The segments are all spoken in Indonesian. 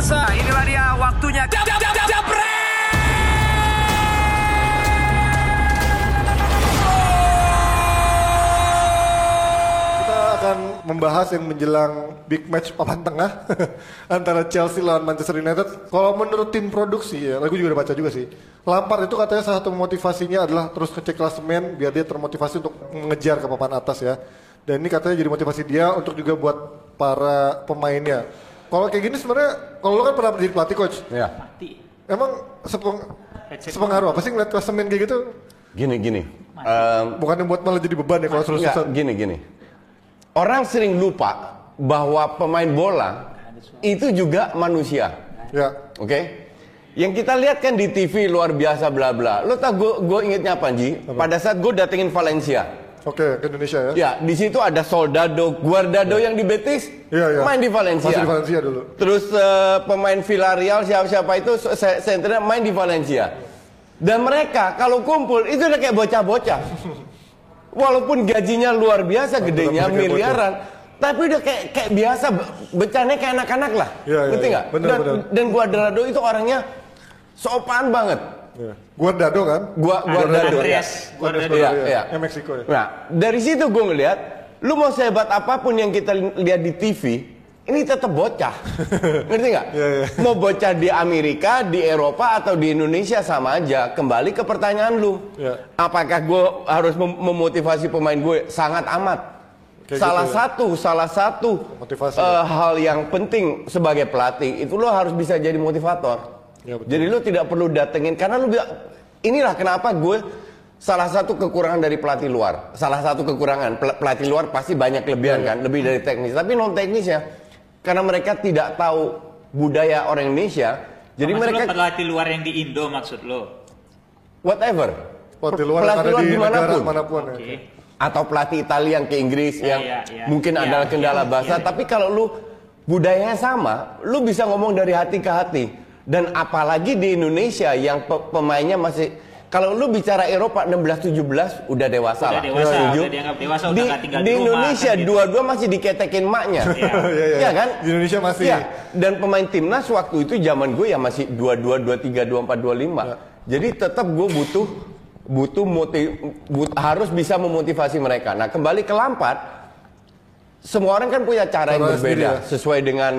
pemirsa. Inilah dia waktunya. Jab, jab, jab, jab, Kita akan membahas yang menjelang big match papan tengah antara Chelsea lawan Manchester United. Kalau menurut tim produksi ya, aku juga udah baca juga sih. Lampard itu katanya salah satu motivasinya adalah terus ngecek klasemen biar dia termotivasi untuk mengejar ke papan atas ya. Dan ini katanya jadi motivasi dia untuk juga buat para pemainnya. Kalau kayak gini sebenarnya, kalau lo kan pernah jadi pelatih coach, Ya. emang sepeng, sepengaruh apa sih ngeliat klasemen kayak gitu? Gini gini. Em, Bukan yang buat malah jadi beban ya kalau terus susah. gini gini. Orang sering lupa bahwa pemain bola itu juga manusia. Ya, Oke? Yang kita lihat kan di TV luar biasa bla bla. Lo tau gue gue ingetnya apa Ji? Pada saat gue datengin Valencia. Oke ke Indonesia ya. Ya, di situ ada Soldado, Guardado yang di Betis Iya, iya. main di Valencia. Masih di Valencia dulu. Terus eh, pemain Villarreal siapa-siapa itu se- senternya main di Valencia. Dan mereka kalau kumpul itu udah kayak bocah-bocah. Walaupun gajinya luar biasa gedenya miliaran, tapi udah kayak kayak biasa be- bercanda kayak anak-anak lah. Iya, iya, Ngerti iya. nggak? Bener, dan, bener. dan Guardado itu orangnya sopan banget. Ya. Guardado kan? Gua Guardado. Andreas Guardado. Iya, ya. iya. Yang Meksiko ya. Nah, dari situ gue ngeliat, lu mau sehebat apa pun yang kita li- lihat di TV, ini tetap bocah. Ngerti nggak? Iya, iya. Mau bocah di Amerika, di Eropa, atau di Indonesia sama aja. Kembali ke pertanyaan lu. Iya. Apakah gue harus mem- memotivasi pemain gue? Sangat amat. Kayak salah gitu ya. satu, salah satu Motivasi eh, ya. hal yang penting sebagai pelatih itu lo harus bisa jadi motivator. Ya, betul. jadi lo tidak perlu datengin karena lo bi- inilah kenapa gue salah satu kekurangan dari pelatih luar. Salah satu kekurangan Pel- pelatih luar pasti banyak kelebihan kan, lebih dari teknis. Tapi non teknisnya karena mereka tidak tahu budaya orang Indonesia, jadi maksud mereka lo pelatih luar yang di Indo maksud lo? whatever. Pelatih luar ada luar di di mana pun. mana pun ya. Oke. atau pelatih Italia yang ke Inggris Ya, yang ya, ya. mungkin Ya, ada kendala ya, bahasa ya. tapi kalau lu budayanya sama lu bisa ngomong dari hati ke hati dan apalagi di Indonesia yang pe- pemainnya masih kalau lu bicara Eropa 16 17 udah dewasa Udah lah dewasa, Setuju? udah dianggap dewasa, udah di, nggak tinggal di di rumah, Indonesia kan gitu. dua-dua masih diketekin maknya Iya, iya. Iya kan Di Indonesia masih. Iya. dan pemain timnas waktu itu zaman gue ya masih 22 23 24 25 jadi tetap gue butuh butuh motiv, but- harus bisa memotivasi mereka. Nah kembali ke Lampard, semua orang kan punya cara yang berbeda sendiri ya. sesuai dengan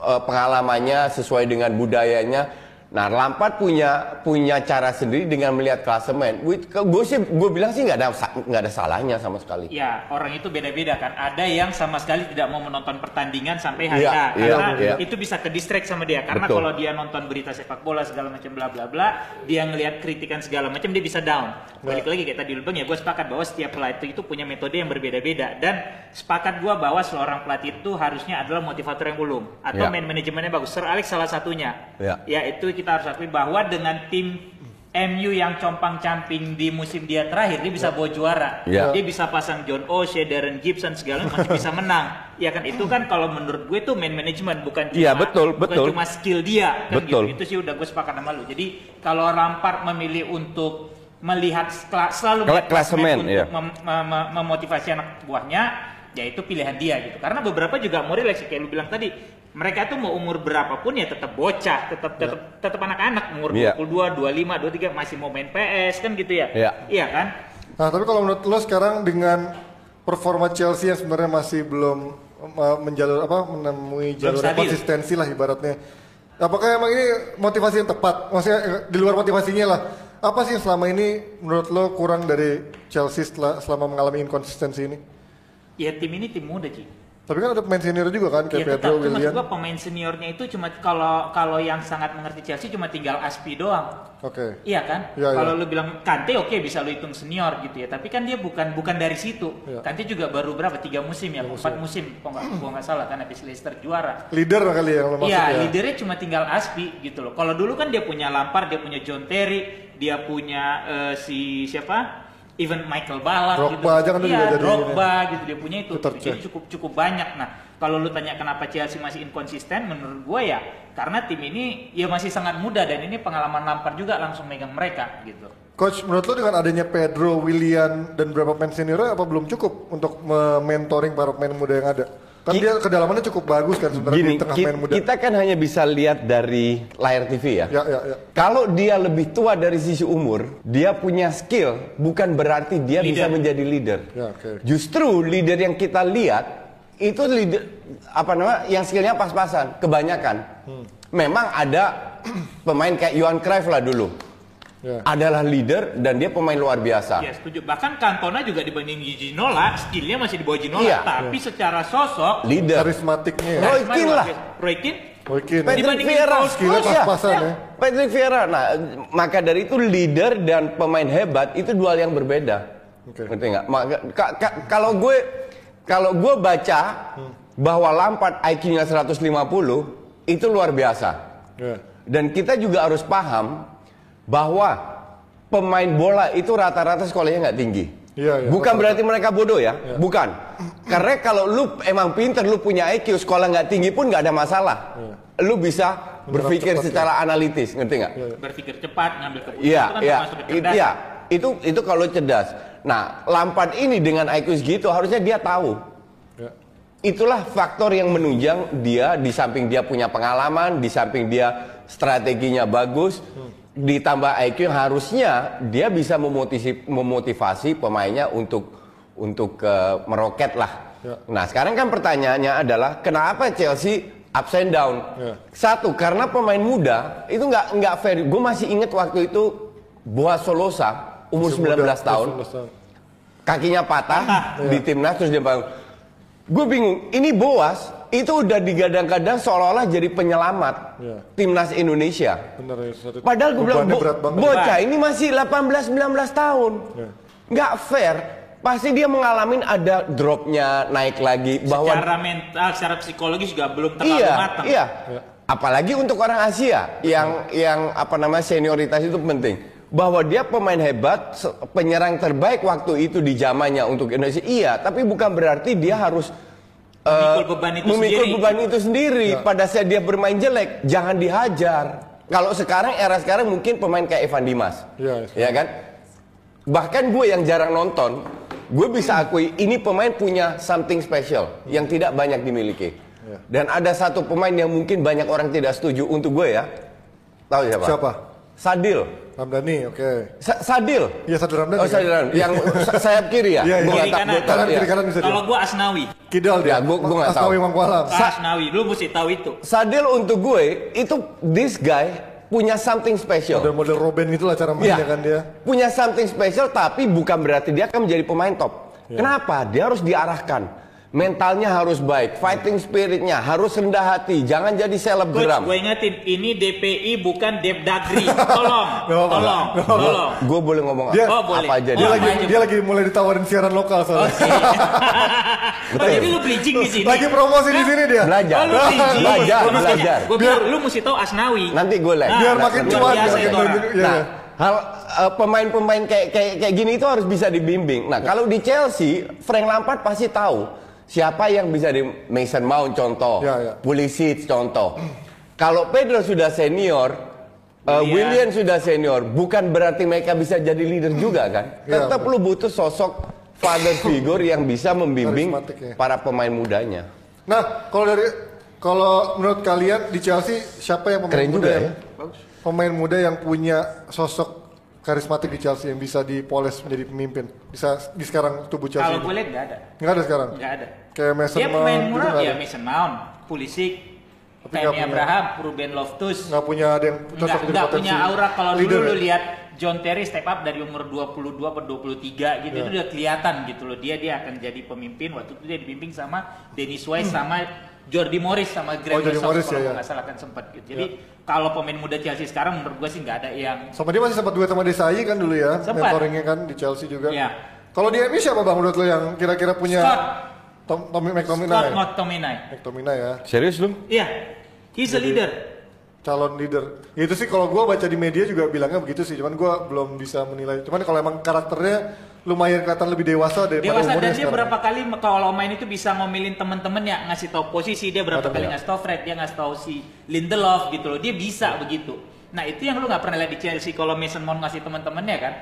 eh, pengalamannya, sesuai dengan budayanya. Nah Lampard punya punya cara sendiri dengan melihat klasemen. Gue sih gue bilang sih nggak ada nggak ada salahnya sama sekali. Ya, orang itu beda-beda kan. Ada yang sama sekali tidak mau menonton pertandingan sampai hari Iya, A iya, karena iya. itu bisa ke distract sama dia. Karena Betul. kalau dia nonton berita sepak bola segala macam bla bla bla, dia ngelihat kritikan segala macam dia bisa down. Balik lagi kayak tadi lu bilang ya, gue sepakat bahwa setiap pelatih itu punya metode yang berbeda-beda dan sepakat gue bahwa seorang pelatih itu harusnya adalah motivator yang ulung atau main manajemennya bagus. Sir Alex salah satunya. Iya. Ya itu kita harus akui bahwa dengan tim MU yang compang-camping di musim dia terakhir dia bisa bawa juara. Iya. Dia bisa pasang John O'Shea, Darren Gibson segala masih bisa menang. Ya kan itu kan kalau menurut gue itu main management bukan cuma Iya, betul, bukan betul. cuma skill dia kan Betul. gitu. Itu sih udah gue sepakat sama lu. Jadi kalau Lampard memilih untuk melihat selalu melihat klasemen, untuk iya. mem- mem- mem- memotivasi anak buahnya ya itu pilihan dia gitu karena beberapa juga mau relax kayak lu bilang tadi mereka tuh mau umur berapapun ya tetap bocah tetap tetap tetap anak-anak umur Iya. 22 25 23 masih mau main PS kan gitu ya Iya. iya kan Nah, tapi kalau menurut lo sekarang dengan performa Chelsea yang sebenarnya masih belum uh, menjalur apa menemui Belum jalur stabil. konsistensi lah ibaratnya. Apakah emang ini motivasi yang tepat? Maksudnya eh, di luar motivasinya lah. Apa sih yang selama ini menurut lo kurang dari Chelsea setelah selama mengalami inkonsistensi ini? ya tim ini tim muda Ci Tapi kan ada pemain senior juga kan kayak ya tetap Pedro, cuma Willian. gua pemain seniornya itu cuma kalau kalau yang sangat mengerti Chelsea cuma tinggal Aspi doang Oke. Iya kan? Iya, Kalau iya. lu bilang Kante oke bisa lu hitung senior gitu ya, tapi kan dia bukan bukan dari situ. Iya. Kante juga baru berapa tiga musim ya, empat musim, kok nggak nggak salah kan habis Leicester juara. Leader kali ya yang lo maksud Iya, ya. leadernya cuma tinggal Aspi gitu loh. Kalau dulu kan dia punya Lampard, dia punya John Terry, dia punya eh, si siapa? Even Michael Ballack Drogba gitu. aja kan iya, juga jadi Drogba gitu dia punya itu. Terceh. Jadi cukup cukup banyak. Nah, kalau lu tanya kenapa Chelsea masih inkonsisten, menurut gue ya karena tim ini ya masih sangat muda dan ini pengalaman Lampard juga langsung megang mereka gitu. Coach, menurut lo dengan adanya Pedro, Willian, dan beberapa pemain senior apa belum cukup untuk mentoring para pemain muda yang ada? Kan Ki- dia kedalamannya cukup bagus kan sebenarnya Gini, di tengah ki- main muda. kita kan hanya bisa lihat dari layar TV ya. Ya, ya, ya. Kalau dia lebih tua dari sisi umur, dia punya skill, bukan berarti dia Leader. bisa menjadi leader. Ya, oke. Justru leader yang kita lihat itu leader apa namanya yang skillnya pas-pasan, kebanyakan. Hmm. Memang ada pemain kayak Johan Cruyff lah dulu, Ya. adalah leader dan dia pemain luar biasa. Ya setuju. Bahkan Cantona juga dibanding Ginola, skillnya masih di bawah Ginola, Iya. tapi secara sosok Leader. Karismatiknya ya. Roy Keane lah. Roy Keane Roy Keane. Patrick Vieira, Skillnya Iya. pas-pasan ya. Patrick Vieira. Nah, maka dari itu leader dan pemain hebat itu dua hal yang berbeda. Oke. Ngerti nggak? Maka ka- ka- kalau gue kalau gue baca bahwa Lampard IQ-nya 150 itu luar biasa. Ya. Dan kita juga harus paham bahwa pemain bola itu rata-rata sekolahnya nggak tinggi. Iya, iya, Bukan rata-rata. berarti mereka bodoh ya, bukan. Karena kalau lu emang pinter, lu punya IQ, sekolah nggak tinggi pun nggak ada masalah. Lu bisa berpikir cepat, secara analitis, ngerti nggak? berpikir cepat, ngambil keputusan Iya, itu kan iya, itu ya, itu itu kalau cerdas. Nah, Lampard ini dengan IQ segitu harusnya dia tahu. Ya. Itulah faktor yang menunjang dia di samping dia punya pengalaman, di samping dia strateginya bagus, ditambah IQ yang harusnya dia bisa memotivasi, memotivasi pemainnya untuk untuk eh, meroket lah. Ya. Nah, sekarang kan pertanyaannya adalah kenapa Chelsea ups and down? Ya. Satu, karena pemain muda itu nggak nggak fair. Gue masih inget waktu itu Boas Solosa umur Masih 19 muda, tahun, 19 tahun. kakinya patah di timnas terus dia bangun. Gue bingung, ini Boas itu udah digadang-gadang seolah-olah jadi penyelamat Iya. timnas Indonesia. Bener ya. Padahal gue bilang, "Bo- bocah ini masih 18-19 tahun. Iya. Nggak fair. Pasti dia mengalami ada dropnya naik lagi. Bahwa secara mental, secara psikologis juga belum terlalu iya, matang. Iya. Apalagi untuk orang Asia yang yang apa namanya senioritas itu penting. Bahwa dia pemain hebat, penyerang terbaik waktu itu di zamannya untuk Indonesia. Iya, tapi bukan berarti dia harus Memikul beban itu memikul sendiri. beban itu sendiri. Ya. Pada saat dia bermain jelek, jangan dihajar. Kalau sekarang era sekarang mungkin pemain kayak Evan Dimas. Iya, Ya kan? Bahkan gue yang jarang nonton, gue bisa akui ini pemain punya something special yang tidak banyak dimiliki. Ya. Dan ada satu pemain yang mungkin banyak orang tidak setuju untuk gue ya. Tahu siapa? Siapa? Sadil. Ramdhani, oke. Sa- Sadil. Iya, Sadil Ramdhani Oh, Sadil? Ramdhani. Yang sa- sayap kiri ya? Iya, iya. Kiri kanan. Kanan, iya. kiri kanan bisa dia. Kalau gua Asnawi, Kidal dia. Ya, gua- gua tahu. Asnawi Mangkualam. Asnawi, lu mesti tahu itu. Sadil untuk gue itu this guy punya something special. Model-model Robin gitu lah cara mainnya Iya. kan dia. Punya something special tapi bukan berarti dia akan menjadi pemain top. Iya. Kenapa? Dia harus diarahkan. Mentalnya harus baik, fighting spiritnya harus rendah hati, jangan jadi Coach, selebgram. gue ingetin, ini DPI bukan Depdagri. Tolong, tolong, tolong. Gue boleh ngomong Dia- Oh, boleh. apa aja Dia Oh, lagi aja. dia lagi mulai ditawarin siaran lokal soalnya. oh, jadi lu bridging di sini. Lagi promosi di sini dia. Belajar, Oh, lu bridging. belajar, belajar. Gue bilang, lu mesti tahu Asnawi. Nanti gue Nah, cuan biasa biar makin- iya, Nah, iya. hal eh, pemain-pemain kayak kayak kayak gini itu harus bisa dibimbing. Nah, kalau di Chelsea, Frank Lampard pasti tahu siapa yang bisa di Mason Mount contoh, Ya, ya. Pulisic contoh. Kalau Pedro sudah senior, eh, Willian. Willian sudah senior, bukan berarti mereka bisa jadi leader juga kan? Ya, Tetap lu butuh sosok father figure yang bisa membimbing ya. para pemain mudanya. Nah, kalau dari kalau menurut kalian di Chelsea siapa yang pemain Keren muda juga yang, ya. pemain muda yang punya sosok karismatik di Chelsea yang bisa dipoles menjadi pemimpin bisa di sekarang tubuh Chelsea Kalau gue lihat nggak ada, nggak ada sekarang nggak ada. Kayak Mason Dia Mount pemain murah, ya Mason Mount, Pulisic, Tapi Tammy Abraham, Ruben Loftus. nggak punya ada yang cocok Nggak, jadi nggak punya aura kalau dulu lu ya? lihat John Terry step up dari umur 22 atau 23 gitu Ya. itu udah kelihatan gitu loh dia dia akan jadi pemimpin waktu itu dia dibimbing sama Dennis Wise sama Jordi Morris sama Graham Hmm. Oh, Jordi Morris, kalau ya, ya. nggak salah kan sempat gitu. Jadi kalau pemain muda Chelsea sekarang menurut gue sih nggak ada yang sama dia masih sempat duet sama Desai kan dulu ya Sempat. mentoringnya kan di Chelsea juga Iya. kalau di MU siapa bang menurut lo yang kira-kira punya Scott Tom, Tommy Scott McTominay McTominay. McTominay ya Serius lu? Iya, he's a leader. calon leader. Ya itu sih kalau gue baca di media juga bilangnya begitu sih. Cuman gue belum bisa menilai. Cuman kalau emang karakternya lumayan kelihatan lebih dewasa daripada Dewasa umurnya dan dia sekarang. berapa kali kalau main itu bisa ngomelin temen-temen ya ngasih tahu posisi dia berapa Ada kali ya. ngasih tahu Fred dia ngasih tahu si Lindelof gitu loh dia bisa begitu nah itu yang lu nggak pernah lihat di Chelsea kalau Mason Mount ngasih temen-temennya kan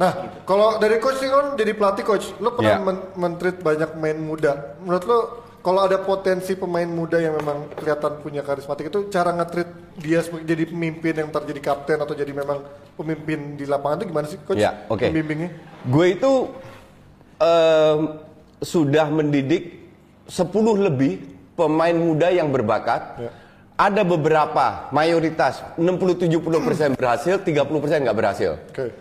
Nah, kalau dari coach sih kan jadi pelatih coach, lo pernah Ya. men- men-treat banyak main muda. Menurut lo kalau ada potensi pemain muda yang memang kelihatan punya karismatik itu cara nge-treat dia sebagai jadi pemimpin yang terjadi kapten atau jadi memang pemimpin di lapangan itu gimana sih coach? Ya, oke. Pembimbingnya? Gue itu em, sudah mendidik 10 lebih pemain muda yang berbakat. Ya. Ada beberapa, mayoritas 60-70% berhasil, 30% nggak berhasil. Oke.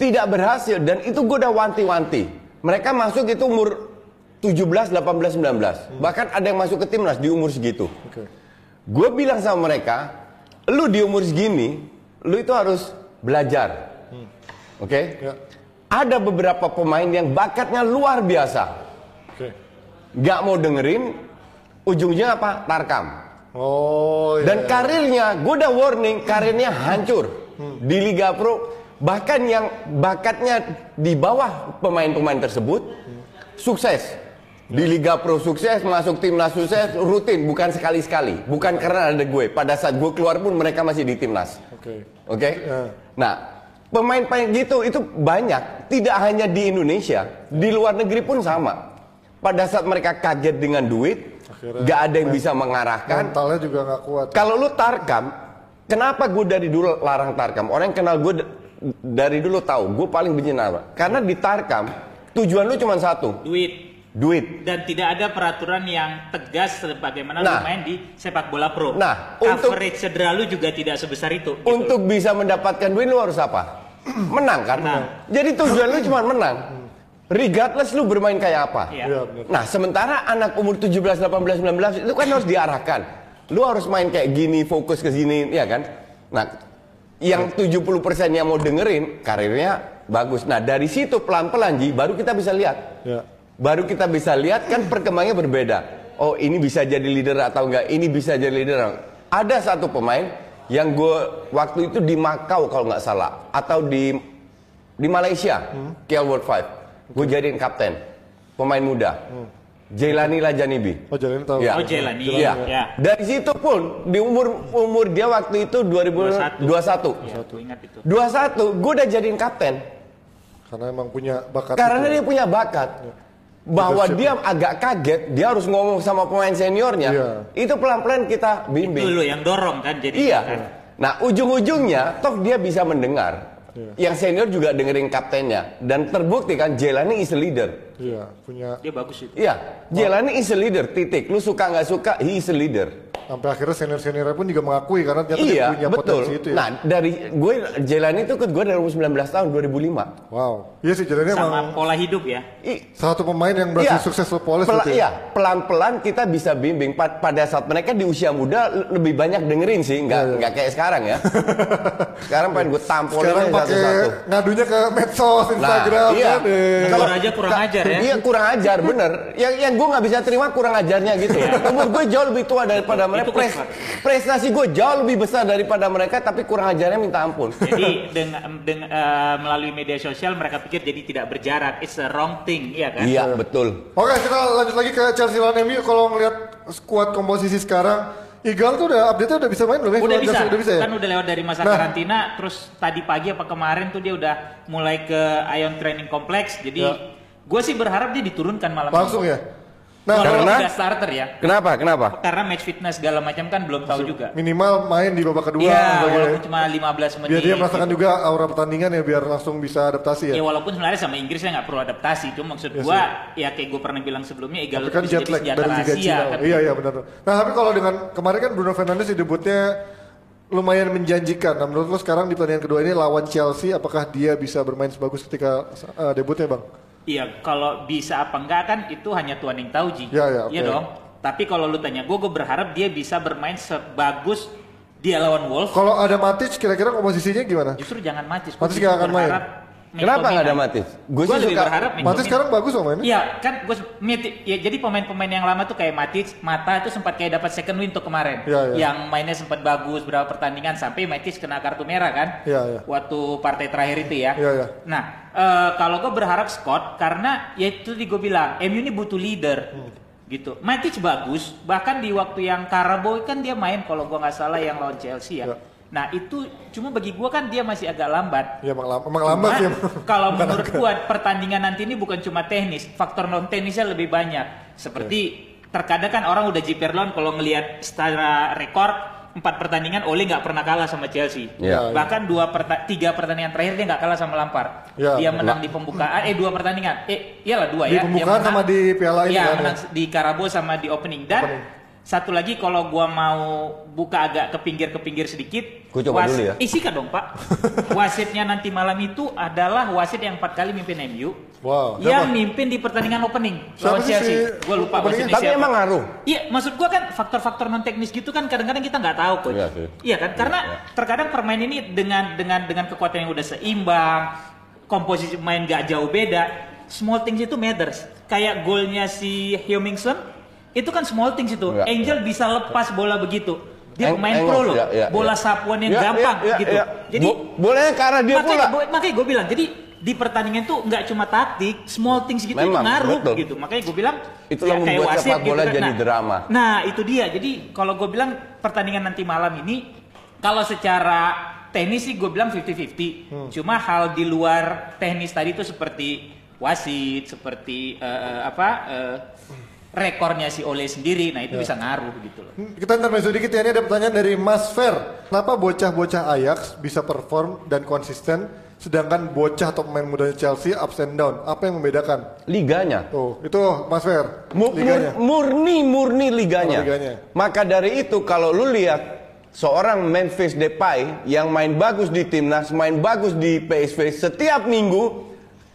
Tidak berhasil dan itu gue udah wanti-wanti. Mereka masuk itu umur 17, 18, 19. Bahkan ada yang masuk ke timnas di umur segitu. Oke. Gue bilang sama mereka, lu di umur segini, lu itu harus belajar. Oke? Ya. Ada beberapa pemain yang bakatnya luar biasa. Oke. Gak mau dengerin, ujungnya apa? Tarkam. Oh, iya. Dan karirnya, gue udah warning, karirnya hancur. Di Liga Pro, bahkan yang bakatnya di bawah pemain-pemain tersebut, sukses. Di Liga Pro sukses, masuk timnas sukses, rutin, bukan sekali-sekali. Bukan karena ada gue. Pada saat gue keluar pun mereka masih di timnas. Oke. Oke? Ya. Nah, pemain-pemain gitu itu banyak, tidak hanya di Indonesia, di luar negeri pun sama. Pada saat mereka kaget dengan duit, Akhirnya gak ada yang bisa mengarahkan. Mentalnya juga nggak kuat. Kalau lu tarkam, kenapa gue dari dulu larang tarkam? Orang yang kenal gue dari dulu tahu, gue paling benci apa? Karena di tarkam, tujuan lu cuma satu, duit duit. dan tidak ada peraturan yang tegas sebagaimana Nah. lu main di sepak bola pro. Nah, untuk- coverage cedera lu juga tidak sebesar itu. gitu Untuk bisa mendapatkan duit lu harus apa? Menang kan? Menang. Jadi tujuan lu cuma menang. Regardless lu bermain kayak apa. Benar. Nah, sementara anak umur 17, 18, 19 itu kan harus diarahkan. Lu harus main kayak gini, fokus ke sini, ya kan? Nah, yang 70% yang mau dengerin karirnya bagus. Nah, dari situ pelan-pelan Ji, baru kita bisa lihat. Ya. Baru kita bisa lihat kan perkembangannya berbeda. Oh, ini bisa jadi leader atau enggak? Ini bisa jadi leader. Ada satu pemain yang gue waktu itu di Makau kalau nggak salah atau di di Malaysia, KL World 5. Gue jadiin kapten, pemain muda. Jailani Lajanibi. Oh, jalan tahu. Ya. Oh, Jailani. Iya. Ya. Dari situ pun di umur umur dia waktu itu 2021. 21. Ya, aku ingat itu. 21, gue udah jadiin kapten. Karena emang punya bakat. Karena itu. dia punya bakat. Bahwa Leadership. dia agak kaget, dia harus ngomong sama pemain seniornya. Iya. Itu pelan-pelan kita Itu bimbing. lu yang dorong kan jadi. Iya. kan? Nah, ujung-ujungnya toh dia bisa mendengar. Iya. Yang senior juga dengerin kaptennya dan terbukti kan Jelani is a leader. Iya, punya Dia bagus itu. Iya, Jelani is a leader. Titik. Lu suka nggak suka, he is a leader. Sampai akhirnya senior-seniornya pun juga mengakui karena ternyata dia iya, punya betul. potensi itu ya. Nah, dari gue Jelani itu ikut gue dari umur 19 tahun 2005. wow. Iya sih, jalannya Sama emang pola hidup ya. I, satu pemain yang berhasil Iya. sukses Pela- gitu ya. iya, pelan-pelan kita bisa bimbing. Pa- Pada saat mereka di usia muda le- lebih banyak dengerin sih, nggak Iya, iya. nggak kayak sekarang ya. sekarang pengen gue tampolin Sekarang aja pakai satu-satu. ngadunya ke medsos, Instagram iya. kan. eh. Kalau aja kurang Ka- ajar ya. Iya kurang ajar bener. Yang yang gue nggak bisa terima kurang ajarnya gitu. Umur gue jauh lebih tua daripada mereka. Itu Pres- prestasi gue jauh lebih besar daripada mereka, tapi kurang ajarnya minta ampun. Jadi dengan dengan eh, melalui media sosial mereka pikir jadi tidak berjarak. It's a wrong thing, iya kan? Iya betul. Oke, kita lanjut lagi ke Chelsea lawan MU. Kalau ngelihat skuad komposisi sekarang, Igal tuh udah update udah bisa main belum ya? Udah bisa, Udah bisa ya? kan udah lewat dari masa Nah. karantina, terus tadi pagi apa kemarin tuh dia udah mulai ke Ion Training Complex. Jadi Ya. gue sih berharap dia diturunkan malam Langsung ini. ya? Nah, Walaupun Karena- tidak starter ya. Kenapa? Kenapa? Karena match fitness segala macam kan belum tahu juga. minimal main di babak kedua. Iya, walaupun cuma 15 menit. biar dia merasakan gitu. juga aura pertandingan ya, biar langsung bisa adaptasi ya. Ya walaupun sebenarnya sama Inggris saya nggak perlu adaptasi, cuma maksud Iya gua ya kayak gue pernah bilang sebelumnya itu kan jet jadi lag dari Liga Cina. kan. Iya iya benar. Nah tapi kalau dengan kemarin kan Bruno Fernandes di debutnya lumayan menjanjikan. Nah menurut lo sekarang di pertandingan kedua ini lawan Chelsea, apakah dia bisa bermain sebagus ketika uh, debutnya bang? Iya, kalau bisa apa enggak kan itu hanya Tuhan yang tahu Ji. Ya, ya, oke. Iya dong. Tapi kalau lu tanya gue, gue berharap dia bisa bermain sebagus dia lawan Wolves. Kalau ada Matic kira-kira komposisinya gimana? Justru jangan Matic justru nggak akan main. Kenapa nggak ada. Matic? Gue sih lebih suka. berharap Matic McTominay. sekarang bagus loh mainnya. Iya kan gue ya jadi pemain-pemain yang lama tuh kayak Matic, Mata itu sempat kayak dapat second win tuh kemarin. Iya, iya. Yang mainnya sempat bagus berapa pertandingan sampai Matic kena kartu merah kan? Iya, iya. Waktu partai terakhir itu ya. Iya, iya. Nah, eh, kalau gue berharap Scott karena ya itu tadi gue bilang MU ini butuh leader. Hmm. Gitu. Matic bagus, bahkan di waktu yang Karabo kan dia main kalau gua nggak salah yang lawan Chelsea ya. Iya. Nah itu cuma bagi gua kan dia masih agak lambat. Ya emang, lam- emang lambat sih. Cuma, emang. Kalau menurut gua pertandingan nanti ini bukan cuma teknis, faktor non teknisnya lebih banyak. Seperti terkadang kan orang udah jiper down kalau ngelihat secara rekor empat pertandingan Ole nggak pernah kalah sama Chelsea. Ya. Bahkan dua perta- tiga pertandingan terakhir dia nggak kalah sama Lampard. Ya. Dia menang di pembukaan, eh dua pertandingan, eh iyalah dua Di ya. Dia pembukaan menang- sama di piala ini Iya, kan, menang ya. di Karabo sama di opening dan Opening. Satu lagi kalau gua mau buka agak ke pinggir ke pinggir sedikit, Gua coba dulu ya. Isikan dong Pak. Wasitnya nanti malam itu adalah wasit yang empat kali mimpin MU. Wow, Yang siapa? mimpin di pertandingan opening Siapa lawan sih Chelsea. si Gue lupa wasitnya Tapi siapa. emang ngaruh. Iya, maksud gua kan faktor-faktor non teknis gitu kan kadang-kadang kita nggak tahu coach. Iya sih. Iya kan? Karena Iya. terkadang permain ini dengan dengan dengan kekuatan yang udah seimbang, komposisi main nggak jauh beda, small things itu matters. Kayak golnya si Hummingson itu kan small things itu. Iya, Angel bisa lepas bola begitu. Dia Eng- pemain engos, pro loh. iya, iya, bola iya. sapuan yang Iya, gampang iya, iya, gitu. iya. Jadi Bo- bolanya arah dia makanya, pula. bo- makanya gue bilang, jadi di pertandingan tuh nggak cuma taktik, small things gitu Memang, itu ngaruh betul. gitu. Makanya gue bilang Itulah ya kayak membuat wasit sepak bola kan. jadi Nah, drama. Nah itu dia. Jadi kalau gue bilang pertandingan nanti malam ini kalau secara teknis sih gue bilang 50-50. Hmm. Cuma hal di luar teknis tadi itu seperti wasit, seperti eh, apa eh, rekornya si Ole sendiri. Nah itu Ya. bisa ngaruh gitu loh. Hmm, Kita intermezzo dikit ya, ini ada pertanyaan dari Mas Fer. Kenapa bocah-bocah Ajax bisa perform dan konsisten, sedangkan bocah atau pemain mudanya Chelsea ups and down? Apa yang membedakan? Liganya. Tuh, itu Mas Fer, Mu- liganya. mur- murni murni liganya. Oh, liganya. Maka dari itu kalau lu lihat seorang Memphis Depay yang main bagus di timnas, main bagus di PSV setiap minggu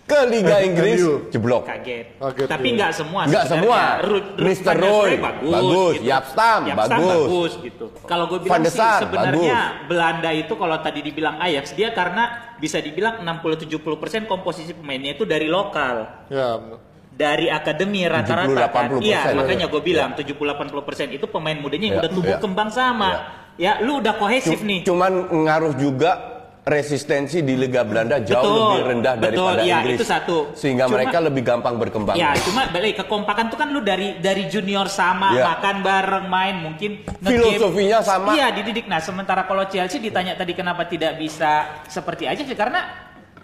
ke Liga Inggris jeblok. Kaget. Kaget, Tapi iya. nggak semua. Nggak semua. Mr. van der Roy, bagus. bagus. gitu. Jaap Stam, bagus. gitu. Kalau gue bilang der sih sebenarnya bagus. Belanda itu kalau tadi dibilang Ajax dia karena bisa dibilang 60-70% komposisi pemainnya itu dari lokal. Ya, Dari akademi rata-rata 70-80%. kan. Iya, Ya. makanya gue bilang 70-80% itu pemain mudanya yang Ya, udah tumbuh ya. kembang sama. Ya, lu udah kohesif Cu- nih. Cuman ngaruh juga resistensi di Liga Belanda jauh Betul, lebih rendah betul, daripada iya, Inggris. itu satu. Sehingga Cuma- mereka lebih gampang berkembang. Ya, cuma balik kekompakan tuh kan lu dari dari junior sama, Ya. makan bareng, main mungkin. Filosofinya sama. Iya, dididik. Nah, sementara kalau Chelsea ditanya tadi kenapa tidak bisa seperti aja sih karena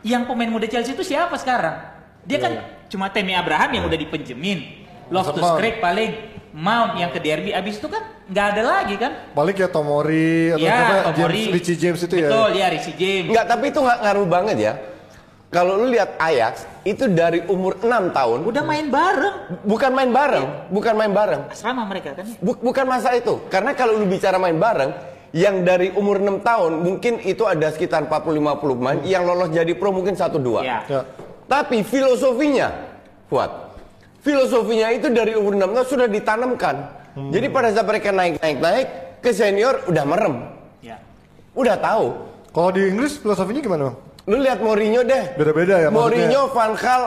yang pemain muda Chelsea itu siapa sekarang? Dia kan cuma Temi Abraham yang udah dipenjemin. Loftus. Cheek paling Mount yang ke derby abis itu kan nggak ada lagi kan? balik ya Tomori atau Ya, Tomori. James, Richie James itu ya. Betul, ya Richie James. Enggak, tapi itu nggak ngaruh banget ya. Kalau lu lihat Ajax itu dari umur 6 tahun Udah main bareng. bukan main bareng, bukan main bareng. Asrama mereka kan. Bu- bukan masalah itu. Karena kalau lu bicara main bareng, yang dari umur 6 tahun mungkin itu ada sekitar 40-50 pemain, yang lolos jadi pro mungkin 1-2. Ya. Ya. Tapi filosofinya, Fuad, filosofinya itu dari umur 6 tahun sudah ditanamkan. Jadi pada saat mereka naik-naik-naik ke senior udah merem, Ya. udah tahu. Kalau di Inggris filosofinya gimana bang? Lu lihat Mourinho deh. Beda-beda ya maksudnya. Mourinho, Van Gaal,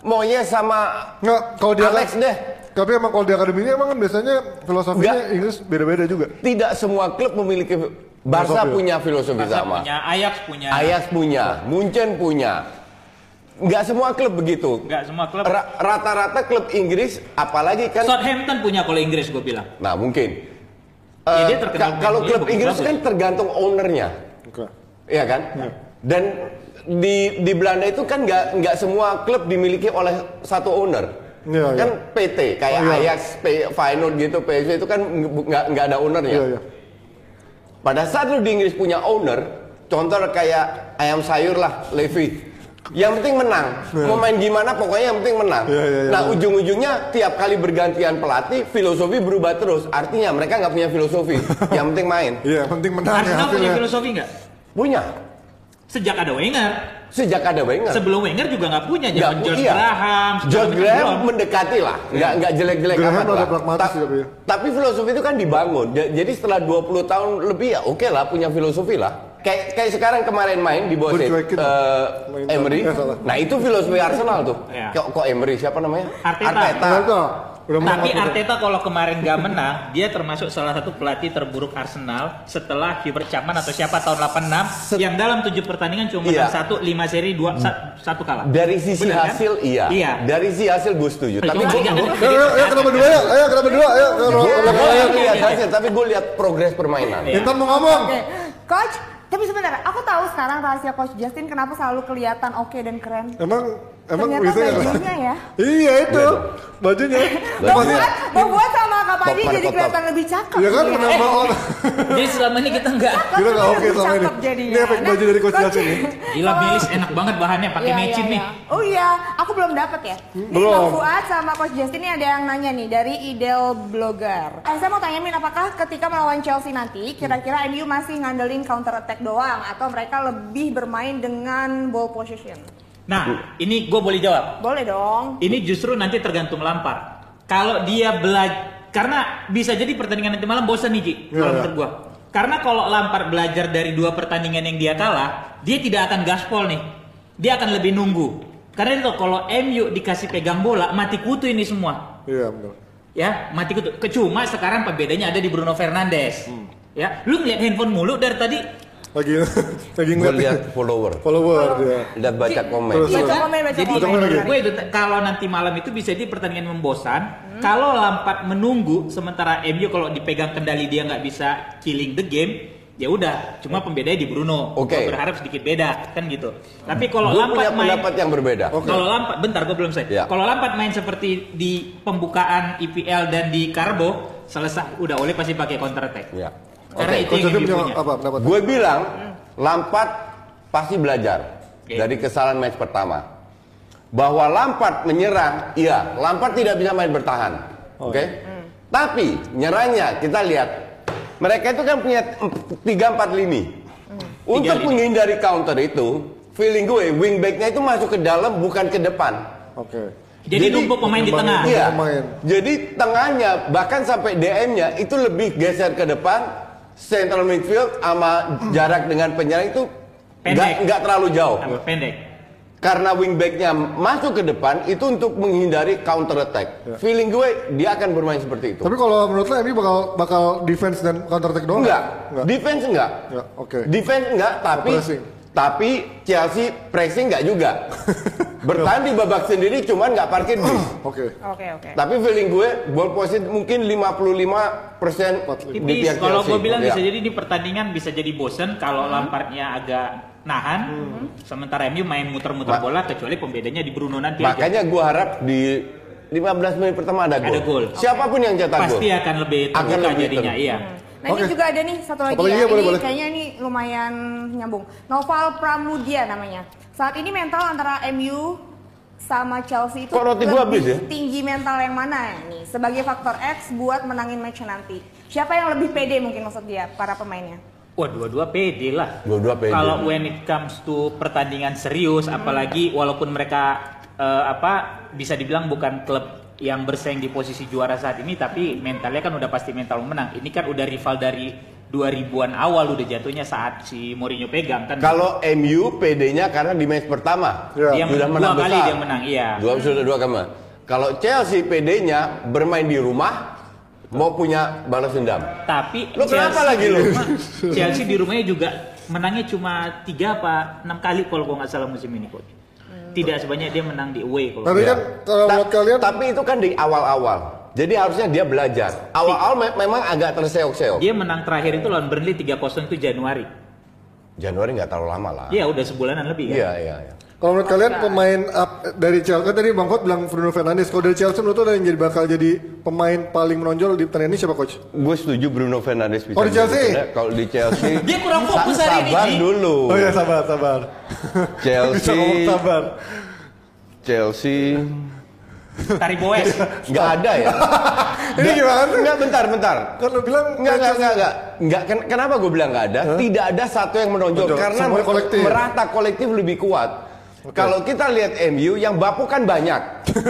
Moyes sama Nggak, kalau di Alex deh. Tapi emang kalau di akademi ini emang kan biasanya filosofinya Nggak. Inggris beda-beda juga. Tidak semua klub memiliki Barca Filosofi. punya filosofi Barca sama. punya, Ajax punya. Ajax punya, Munchen punya. Nggak semua klub begitu. Nggak semua klub. Ra- Rata-rata klub Inggris, apalagi kan. Southampton punya kalau Inggris gue bilang. Nah mungkin. Ya, ka- kalau klub Inggris bagus. kan tergantung ownernya, Oke. ya kan? Dan di di Belanda itu kan nggak nggak semua klub dimiliki oleh satu owner. Iya, kan iya. PT kayak Oh, iya. Ajax, Feyenoord gitu, PSV itu kan nggak nggak ada ownernya. Iya, iya. Pada saat lu di Inggris punya owner, contoh kayak ayam sayur lah, Levi. Yang penting menang. Mau main gimana pokoknya yang penting menang. Iya, iya, iya, nah betul. ujung-ujungnya tiap kali bergantian pelatih, filosofi berubah terus. Artinya mereka nggak punya filosofi. yang penting main. Iya, penting menang ya Arsenal punya hasilnya. filosofi nggak? Punya. Sejak ada Wenger. Sejak ada Wenger. Sebelum Wenger juga nggak punya. Pu- George iya. Graham. George Graham mendekati lah, nggak nggak jelek-jelek Graham amat lah. pragmatis Ta- tapi ya. tapi filosofi itu kan dibangun. Ja- Jadi setelah 20 tahun lebih ya oke lah punya filosofi lah. Kayak kayak sekarang kemarin main di bawah Bercuekin. Main Emery. eh, salah. Nah itu filosofi Arsenal tuh. Iya. Kok, kok Emery siapa namanya? Arteta. Udah menang Tapi Arteta. Arteta kalau kemarin gak menang, dia termasuk salah satu pelatih terburuk Arsenal setelah Hubert Chapman atau siapa tahun 86 yang dalam tujuh pertandingan cuma Iya. menang satu, lima seri, dua, sa- satu kalah. Dari sisi Bener kan? hasil iya. Iya. Dari sisi hasil gue setuju. Tapi Cuma gue Ayo, ayo, ayo, kenapa dua ya? Ayo, kenapa dua? Ayo, kalau nggak lihat hasil, tapi gue lihat progres permainan. Iya. Intan mau ngomong. Oke, coach. Tapi sebentar, aku tahu sekarang rahasia coach Justin kenapa selalu kelihatan oke dan keren. Emang Emang Ternyata bajunya ya. Iya itu bajunya. Bang Pasti- Fuad, Bang Fuad sama Padi Top, jadi top, kelihatan lebih cakep. Iya kan nih. kenapa orang Jadi selama ini kita enggak. kita nggak oke sama ini. jadinya. Ini efek baju dari coach Chelsea nih. Gila Bilis enak banget bahannya pakai Iya, mecin iya, nih. iya. Oh iya, aku belum dapat ya. Nih Belum. Bang Fuad sama Coach Justin ini ada yang nanya nih dari Idel Blogger. Eh, saya mau tanya Min, apakah ketika melawan Chelsea nanti kira-kira MU masih ngandelin counter attack doang atau mereka lebih bermain dengan ball possession? Nah, ini gue boleh jawab. Boleh dong. Ini justru nanti tergantung Lampard. Kalau dia belajar, karena bisa jadi pertandingan nanti malam bosan nih Ji, Iya, kalau iya. menurut gua. Karena kalau Lampard belajar dari dua pertandingan yang dia kalah, dia tidak akan gaspol nih. Dia akan lebih nunggu. Karena itu kalau MU dikasih pegang bola, mati kutu ini semua. Iya benar. Ya, mati kutu. Cuma sekarang pembedanya ada di Bruno Fernandes. Hmm. Ya, lu ngeliat handphone mulu dari tadi. Lagi lagi ngeliat lihat follower, follower dia. lihat baca komen. Terus, Baca komen, baca Jadi komen. gue itu kalau nanti malam itu bisa di pertandingan membosan. Kalau Lampard menunggu sementara MU kalau dipegang kendali dia nggak bisa killing the game, ya udah. Cuma pembedanya di Bruno. Oke. Gua berharap sedikit beda kan gitu. Tapi kalau Gue punya Lampard main pendapat yang berbeda. Oke. kalau Lampard bentar gue belum selesai. Ya. Kalau Lampard main seperti di pembukaan IPL dan di Karbo selesai udah oleh pasti pakai counter attack. Ya. Karena Oke. itu yang punya apa pendapat? Gue bilang Lampard pasti belajar Oke. dari kesalahan match pertama. Bahwa Lampard menyerang, iya, Lampard tidak bisa main bertahan. Oke? Tapi nyerangnya kita lihat mereka itu kan punya 3 4 lini. Untuk lini. menghindari counter itu, feeling gue wingbacknya itu masuk ke dalam bukan ke depan. Oke. Jadi, numpuk pemain di tengah. Iya. pemain. Jadi tengahnya bahkan sampai DM-nya itu lebih geser ke depan. Central midfield sama jarak dengan penyerang itu nggak Pendek. nggak terlalu jauh. Pendek. Karena wingbacknya masuk ke depan itu untuk menghindari counter attack. Ya. Feeling gue dia akan bermain seperti itu. Tapi kalau menurut lo ini bakal bakal defense dan counter attack doang? enggak. Enggak. Defense enggak. Ya, oke. Defense enggak, tapi Pressing. tapi Chelsea pressing enggak juga. Bertahan di babak sendiri cuman nggak parkir bis. Oke. Oke, oke. Tapi feeling gue ball position mungkin 55 persen di pihak Kalau Chelsea. gue bilang Iya. bisa jadi di pertandingan bisa jadi bosen kalau Lampardnya agak nahan. Sementara MU main muter-muter Ma- bola kecuali pembedanya di Bruno nanti. Makanya gue harap di 15 menit pertama ada gol. Ada gol. Siapa pun yang cetak gol. Pasti akan lebih Akan terbuka lebih jadinya, iya. Nah ini Oke. juga ada nih satu lagi Satu lagi ya. ya, boleh, ini boleh. kayaknya ini lumayan nyambung. Noval Pramudia namanya. Saat ini mental antara MU sama Chelsea itu Kok roti gua habis lebih ya? tinggi mental yang mana ya nih sebagai faktor X buat menangin match nanti. Siapa yang lebih pede mungkin maksud dia para pemainnya? Wah dua-dua pede lah. Dua-dua pede. Kalau when it comes to pertandingan serius, apalagi walaupun mereka eh, apa bisa dibilang bukan klub yang bersaing di posisi juara saat ini, tapi mentalnya kan udah pasti mental menang. Ini kan udah rival dari 2000-an awal udah jatuhnya saat si Mourinho pegang kan. Kalau MU PD-nya karena di match pertama Ya. Dia sudah dua menang kali besar. dia menang, iya. Dua sudah dua kali. Kalau Chelsea PD-nya bermain di rumah mau punya balas dendam. Tapi Lu kenapa lagi lu? Chelsea di rumahnya juga menangnya cuma tiga apa enam kali kalau gua nggak salah musim ini coach. Tidak sebanyak dia menang di away kalau. Tapi kan kalau kalian tapi itu kan di awal-awal. Jadi harusnya dia belajar. Awal-awal me- memang agak terseok-seok. Dia menang terakhir itu lawan Burnley 3-0 itu Januari. Januari nggak terlalu lama lah. Iya udah sebulanan lebih kan. Iya, iya, iya. Kalau menurut kalian pemain up dari Chelsea kan tadi Bang Kot bilang Bruno Fernandes. Kalau dari Chelsea menurut lo ada yang jadi bakal jadi pemain paling menonjol di pertandingan ini siapa coach? Gue setuju Bruno Fernandes bisa. Oh, di Chelsea? Kalau di Chelsea, Dia kurang fokus sa- hari ini, Sabar dulu. Oh ya sabar sabar. Chelsea. Bisa sabar. Chelsea Tari Boes. nggak ada ya. Ini gimana? Enggak, bentar, bentar. Kan lo bilang Enggak, enggak, enggak, enggak. Enggak, ken- kenapa gue bilang enggak ada? Tidak ada satu yang menonjol Menonjol. karena kolektif. merata kolektif lebih kuat. Kalau kita lihat MU yang bapu kan banyak.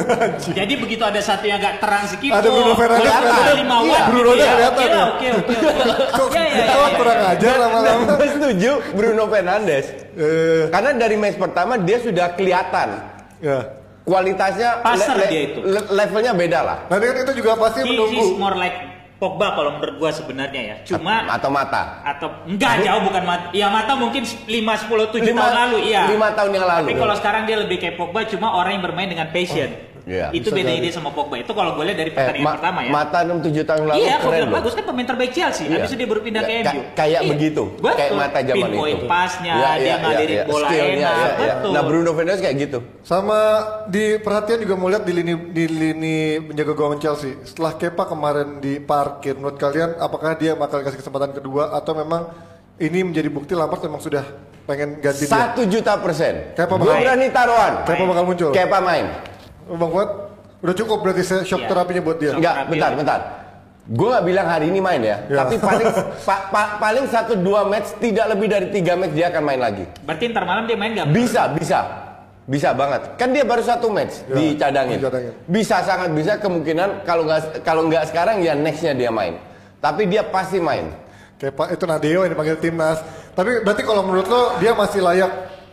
Jadi begitu ada satu yang agak terang sedikit. Ada Bruno oh, Fernandes, kelihatan. lima Iya, watt Bruno gitu ya. kelihatan Oke Oke, oke, oke. Kok Ya, ya, kok ya. kurang ajar lama-lama. Gue setuju Bruno Fernandes. Eh, Karena dari match pertama dia sudah kelihatan ya. kualitasnya Pasar dia itu. le- levelnya beda lah. Nanti kan itu juga pasti He is menunggu. more like Pogba kalau menurut gua sebenarnya ya. Cuma atau mata. atau enggak jauh bukan mata. Ya mata mungkin 5 10 7 Lima- tahun lalu iya. lima tahun yang lalu. Tapi kalau sekarang dia lebih kayak Pogba cuma orang yang bermain dengan passion. Iya, itu beda ide sama Pogba. Itu kalau gue lihat dari Eh, pertandingan Ma- pertama ya. Mata 6 7 tahun lalu Iya, keren loh. bagus kan pemain terbaik Chelsea. Iya. Habis itu dia baru pindah ke Ka- MU. kayak Iya, begitu, betul. kayak mata zaman Pinpoint itu. pasnya, Iya, dia iya, ngalirin iya, bola skillnya, enak, iya, iya. betul. Nah Bruno Fernandes kayak gitu. Sama di perhatian juga mau lihat di lini di lini menjaga gawang Chelsea. Setelah Kepa kemarin diparkir, menurut kalian apakah dia bakal kasih kesempatan kedua atau memang ini menjadi bukti Lampard memang sudah pengen ganti dia? Satu juta persen. Kepa Gue main. berani taruhan. Kepa bakal muncul. Kepa main. Bang Fuad, udah cukup berarti shock Iya. terapinya buat dia. Enggak, bentar, ya. bentar. Gue nggak bilang hari ini main ya, Ya. tapi paling pa- pa- paling satu dua match tidak lebih dari tiga match dia akan main lagi. Berarti ntar malam dia main gak? Bisa, bisa, bisa banget. Kan dia baru satu match Ya, dicadangin. dicadangin. Bisa sangat bisa kemungkinan kalau nggak kalau nggak sekarang ya nextnya dia main. Tapi dia pasti main. Kepa itu Nadeo yang dipanggil timnas. Tapi berarti kalau menurut lo dia masih layak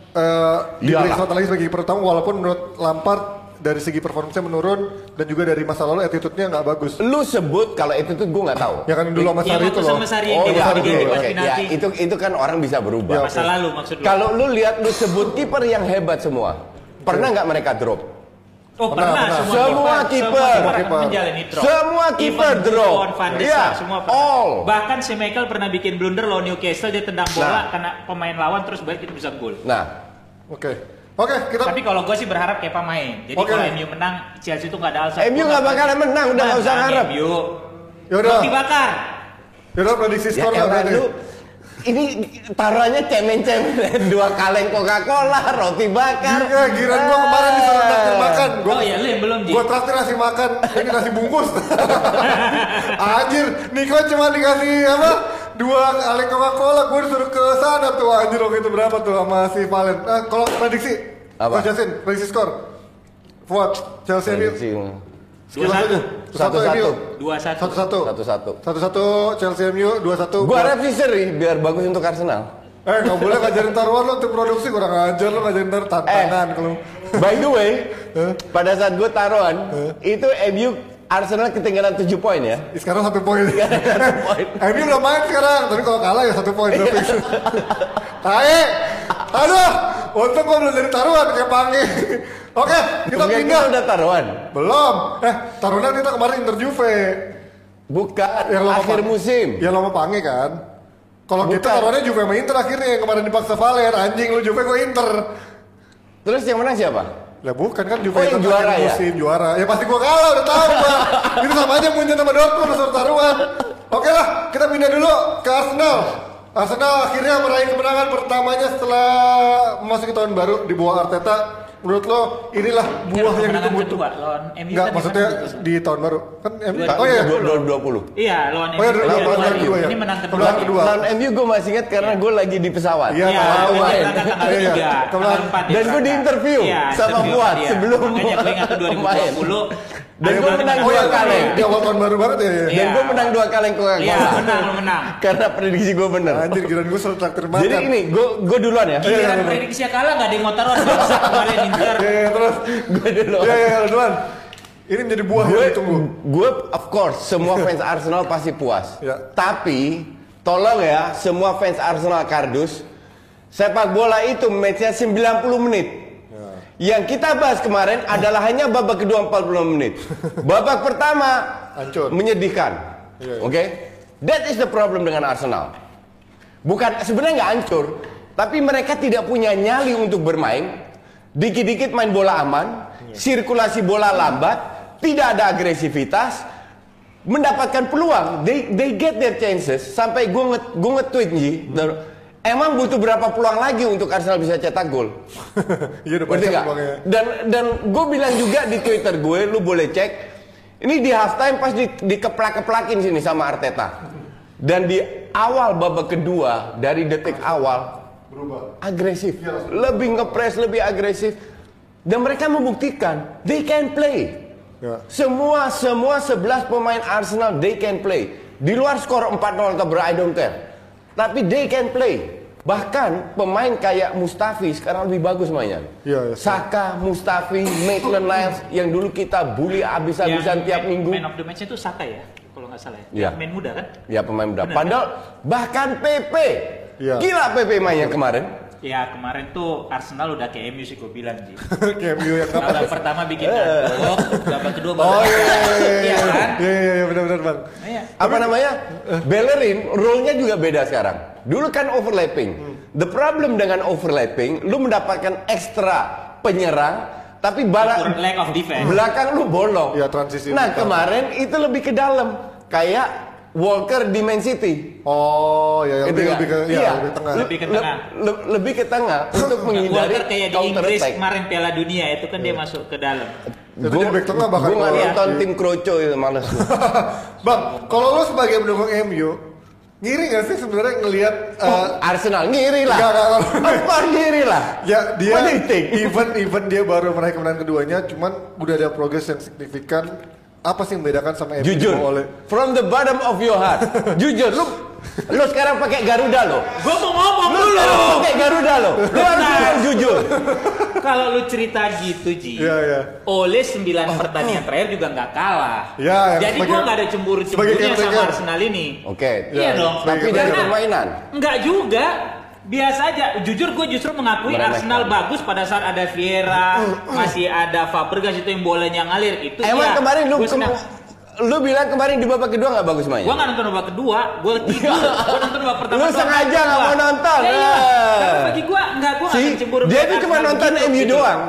eh diberi kesempatan lagi sebagai kiper utama walaupun menurut Lampard dari segi performanya menurun dan juga dari masa lalu attitude-nya nggak bagus. Lu sebut kalau itu tuh gue nggak tahu. Ya kan dulu sama Iya, Sari waktu itu loh. sama Sari Oh dia iya, Sari bikin dulu. di oke. penalti. Ya, itu itu kan orang bisa berubah. Ya, Masa lalu maksud lu. Kalau lu lihat lu sebut kiper yang hebat semua, pernah nggak mereka drop? Oh Pernah, pernah, pernah. semua, Semua kiper, semua kiper drop. Semua kiper Even drop. Buffon, Van de Iya, semua pernah. all. Bahkan si Michael pernah bikin blunder lawan Newcastle dia tendang bola Nah. kena pemain lawan terus balik itu bisa gol. Nah, Oke. Oke, kita Tapi kalau gue sih berharap Kepa main. Jadi Oke. kalau MU menang, Chelsea itu nggak ada alasan. MU nggak bakalan menang, udah nggak usah ngarep. MU. Yaudah. Roti bakar. Yaudah prediksi ya skor elah berarti? lu ini taruhannya cemen-cemen dua kaleng Coca-Cola, roti bakar. Iya, giran gua kemarin disuruh traktir makan. Gua, Oh iya, lu yang belum, Ji. Gua traktir nasi makan, ini nasi bungkus. anjir, Niko cuma dikasih apa? Dua kaleng Coca-Cola, gua disuruh ke sana tuh anjir waktu itu berapa tuh sama si Valen. Nah, kalau prediksi, Apa? Coach Justin, prediksi skor. Fuad, Chelsea ini Prediksi. sekilas aja. Satu-satu. MU. Dua satu. Satu-satu. Satu-satu. Satu-satu Chelsea MU, dua-satu. Gua harap sih seri biar bagus untuk Arsenal. Eh, nggak boleh ngajarin taruhan lo untuk produksi kurang ajar lo ngajarin tar Eh. tantangan kalau. By the way, pada saat gue taruhan, itu MU Arsenal ketinggalan 7 poin ya. Sekarang satu poin. MU udah main sekarang, tapi kalau kalah ya satu poin. fix. Tae, aduh, untung gua belum jadi taruhan kayak Pange. Oke, kita Bukan pindah. kita udah taruhan. Belum. Eh, taruhan kita kemarin Inter Juve. Bukan, Yang lo sama akhir musim. Yang lo sama Pange kan. Kalau kita taruhannya Juve sama Inter akhirnya yang kemarin dipaksa Valen, anjing lu Juve gua Inter. Terus yang menang siapa? Lah bukan kan Juve Oh, yang juara ya? musim juara. Ya pasti gua kalah udah tahu gua. Itu sama aja punya sama Dortmund suruh taruhan. Oke lah, kita pindah dulu ke Arsenal. Arsenal akhirnya meraih kemenangan pertamanya setelah memasuki tahun baru di bawah Arteta. Menurut lo inilah buah yang ditunggu lawan MU Enggak, kan maksudnya di tahun baru. Kan MU. Dua- Oh iya. Dua- dua- 20. Iya, lawan Oh iya, MU. lawan- Iya, lawan lawan kedua ya. Ini menang kedua. Menang kedua. Lawan MU gue masih ingat karena gue lagi di pesawat. Iya, Iya, main. Iya, iya. dia Dan gue di interview Iya, sama Fuad sebelum Makanya gue ingat tuh main. 2020. Dan gue berarti menang Oh dua iya, kali. di awal tahun baru banget ya. ya. Dan Iya. gue menang dua kaleng Coca-Cola. Iya, menang, menang. Karena prediksi gue bener. Anjir, kirain gue selalu traktir makan. Jadi ini gue gue duluan ya. Iya, Giliran prediksi kalah nggak ada yang bangsa kemarin. Iya, iya, terus. Gue duluan. Iya, iya, duluan. Ini menjadi buah gue yang ditunggu. gue of course semua fans Arsenal pasti puas. Ya. Tapi tolong ya semua fans Arsenal kardus sepak bola itu matchnya 90 menit. Yang kita bahas kemarin adalah hanya babak kedua 40 menit. Babak pertama Hancur. menyedihkan. Iya, iya. Oke? That is the problem dengan Arsenal. Bukan sebenarnya nggak hancur, tapi mereka tidak punya nyali untuk bermain. Dikit-dikit main bola aman, sirkulasi bola lambat, tidak ada agresivitas, mendapatkan peluang. They they get their chances. Sampai gue nge, gue nge-tweet Ji, emang butuh berapa peluang lagi untuk Arsenal bisa cetak gol? Iya, udah banyak peluangnya. Dan dan gue bilang juga di Twitter gue, lu boleh cek. Ini di halftime pas di, dikeplak-keplakin sini sama Arteta. Dan di awal babak kedua dari detik awal Berubah. agresif, lebih ngepres, lebih agresif. Dan mereka membuktikan they can play. Ya. Semua semua 11 pemain Arsenal they can play. Di luar skor 4-0 atau ber I don't care. Tapi they can play. Bahkan pemain kayak Mustafi sekarang lebih bagus mainnya. Iya, iya. Saka, Mustafi, Maitland Niles yang dulu kita bully abis-abisan tiap man- minggu. Man of the match itu Saka ya, kalau nggak salah ya. Iya. Main muda kan? Ya pemain muda. Benar, Padahal bahkan PP. Iya. Gila PP mainnya kemarin. Ya kemarin tuh Arsenal udah kayak MU sih gue bilang Ji. Kayak MU yang kapan? Babak pertama bikin kandung, babak kedua babak Oh iya iya iya Iya kan? Iya iya iya benar-benar bang. Iya. apa namanya Bellerin role-nya juga beda sekarang dulu kan overlapping the problem dengan overlapping lu mendapatkan ekstra penyerang tapi bala- Ukur lack of defense. belakang lu bolong Iya, transisi nah kemarin itu lebih ke dalam kayak Walker di Man City Oh ya Gitu lebih kan? lebih ke iya, Iya. lebih tengah. Le- Lebih ke le- tengah. le- lebih ke tengah untuk menghindari Walker kayak di counter Inggris attack kemarin Piala Dunia itu kan dia masuk ke dalam. Itu dia back tengah bahkan gue nonton tim Kroco itu males gua. Bang, kalau lo sebagai pendukung MU, ngiri gak sih sebenarnya ngelihat eh, Arsenal ngiri lah nggak. Of course ngiri lah ya dia even even dia baru meraih kemenangan keduanya, cuman udah ada progres yang signifikan. Apa sih yang membedakan sama MU Jujur, dibawa oleh from the bottom of your heart. Jujur, lu lu sekarang pakai Garuda lo. Gue mau ngomong Lu dulu. sekarang pakai Garuda lo. Lu harus Nah. jujur. Kalau lu cerita gitu Ji, Iya, iya. oleh 9 pertandingan terakhir juga nggak kalah. Ya, yang Jadi sebagai- gua nggak ada cemburu-cemburunya sama caretaker. Arsenal ini. Oke. Iya dong. Tapi dari Karena- permainan. Enggak juga. Biasa aja. Jujur gue justru mengakui Meremehkan. Arsenal bagus pada saat ada Vieira, masih ada Fabregas itu yang bolanya ngalir. Itu Emang iya. kemarin lu Gua lu bilang kemarin di babak kedua nggak bagus Gua mainnya? nggak nonton babak kedua, gua tidur. gua nonton babak pertama. Lu sengaja nggak kedua. mau nonton. Ya, iya. Eh. Karena bagi gua enggak gua nggak Si, akan cemburu. dia tuh cuma nonton begitu, MU gitu. doang.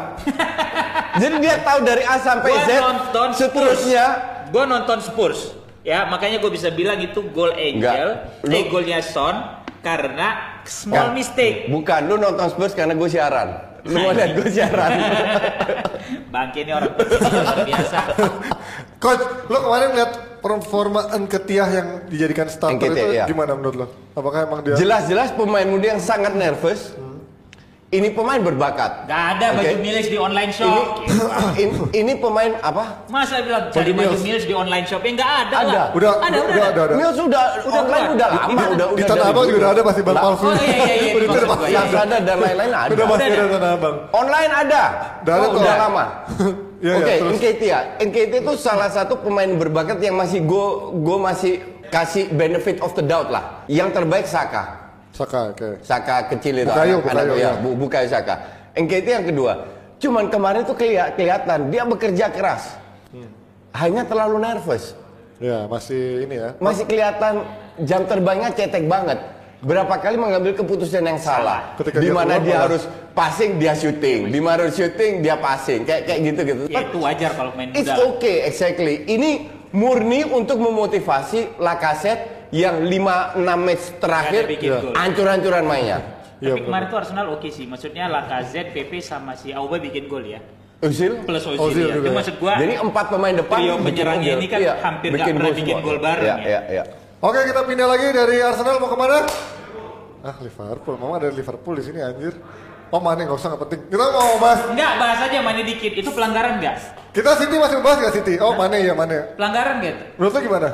Jadi dia tahu dari A sampai Gua Z. nonton Seterusnya Gue nonton Spurs. Ya, makanya gue bisa bilang itu gol Angel, eh golnya Son karena small Nggak. mistake. bukan lu nonton Spurs karena gue siaran. Lu mau lihat gue siaran. Bangke ini orang biasa. Coach, lo kemarin lihat performa Nketiah yang dijadikan starter Nketiah, itu iya. gimana menurut lo? Apakah emang dia Jelas-jelas pemain muda yang sangat nervous. Ini pemain berbakat. Gak ada baju Oke. milis di online shop. Ini, ini ini pemain apa? Masa bilang cari baju milis di online shop? Ya nggak ada. Ada. lah. Udah, ada, udah, udah, udah, ada. ada. Mills sudah Udah online keluar. udah Di- lama, di- udah di udah Tanah Abang juga udah ada pasti bang Lah, palsu. Oh iya iya iya. Udah ada pasti. Lazada dan lain-lain ada. Udah pasti Udah ada ada. Tanah Abang. Online ada. Udah ada Oh, udah lama. Iya, Oke, iya, terus. NKT ya. NKT itu salah satu pemain berbakat yang masih gue gue masih kasih benefit of the doubt lah. Yang terbaik Saka. Saka, oke. Saka kecil itu Bukayo, anak, anak Bukayo, ya, ya. Bu, Bukayo Saka. NKT yang kedua. Cuman kemarin tuh kelihatan dia bekerja keras. Hanya terlalu nervous. Ya, masih ini ya. Masih kelihatan jam terbangnya cetek banget. Berapa kali mengambil keputusan yang salah. Ketika Di dia mana dia malah- harus passing dia shooting, di mana harus shooting dia passing. Kayak kayak gitu gitu. Ya, itu wajar kalau main It's muda. okay, exactly. Ini murni untuk memotivasi Lacazette yang 5-6 match terakhir Nggak bikin gol. hancur-hancuran mainnya. Tapi kemarin tuh Arsenal oke sih. Maksudnya Lacazette, PP sama si Auba bikin gol ya. Usil. Plus Ozil Ozil ya. juga. Itu maksud gua Jadi empat pemain depan trio bikin penyerangnya gol. ini kan Iya, hampir nggak pernah bikin gol bareng Iya, ya. iya, iya. Oke, kita pindah lagi dari Arsenal mau ke mana? Ah, Liverpool. Mama ada Liverpool di sini anjir. Oh, mana nggak usah nggak penting. Kita mau bahas. Enggak, bahas aja mana dikit. Itu pelanggaran enggak? Kita City masih membahas nggak City? Oh, mana ya mana? Pelanggaran enggak? Menurut lo gimana?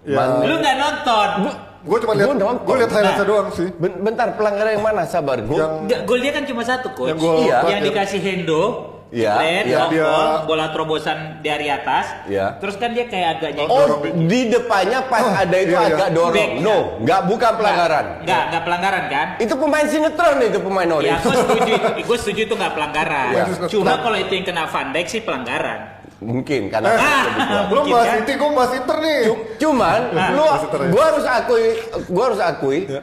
Ya, Lu nggak nonton. gue cuma lihat, gue lihat highlightsnya Nah. doang sih. Ben- Bentar, pelanggaran yang mana? Sabar, gue. Yang Enggak, gol dia kan cuma satu, coach. Yang gol Iya. Yang dikasih Hendo, Iya, iya. Dia- bola terobosan dari atas. Iya. Terus kan dia kayak agak nyengir. Oh, di depannya pas Oh, ada itu iya, iya. agak dorong. Back. No, nggak bukan pelanggaran. Enggak, enggak pelanggaran kan? Itu pemain sinetron itu pemain Ya, orange. gue setuju, gue setuju itu nggak pelanggaran. Iya. Cuma kalau itu yang kena Van Dijk sih pelanggaran. Mungkin karena. Belum Mungkin bahas kan? City, gue bahas Inter nih. Cuman lu Masih ter- gua harus akui gua harus akui Ya.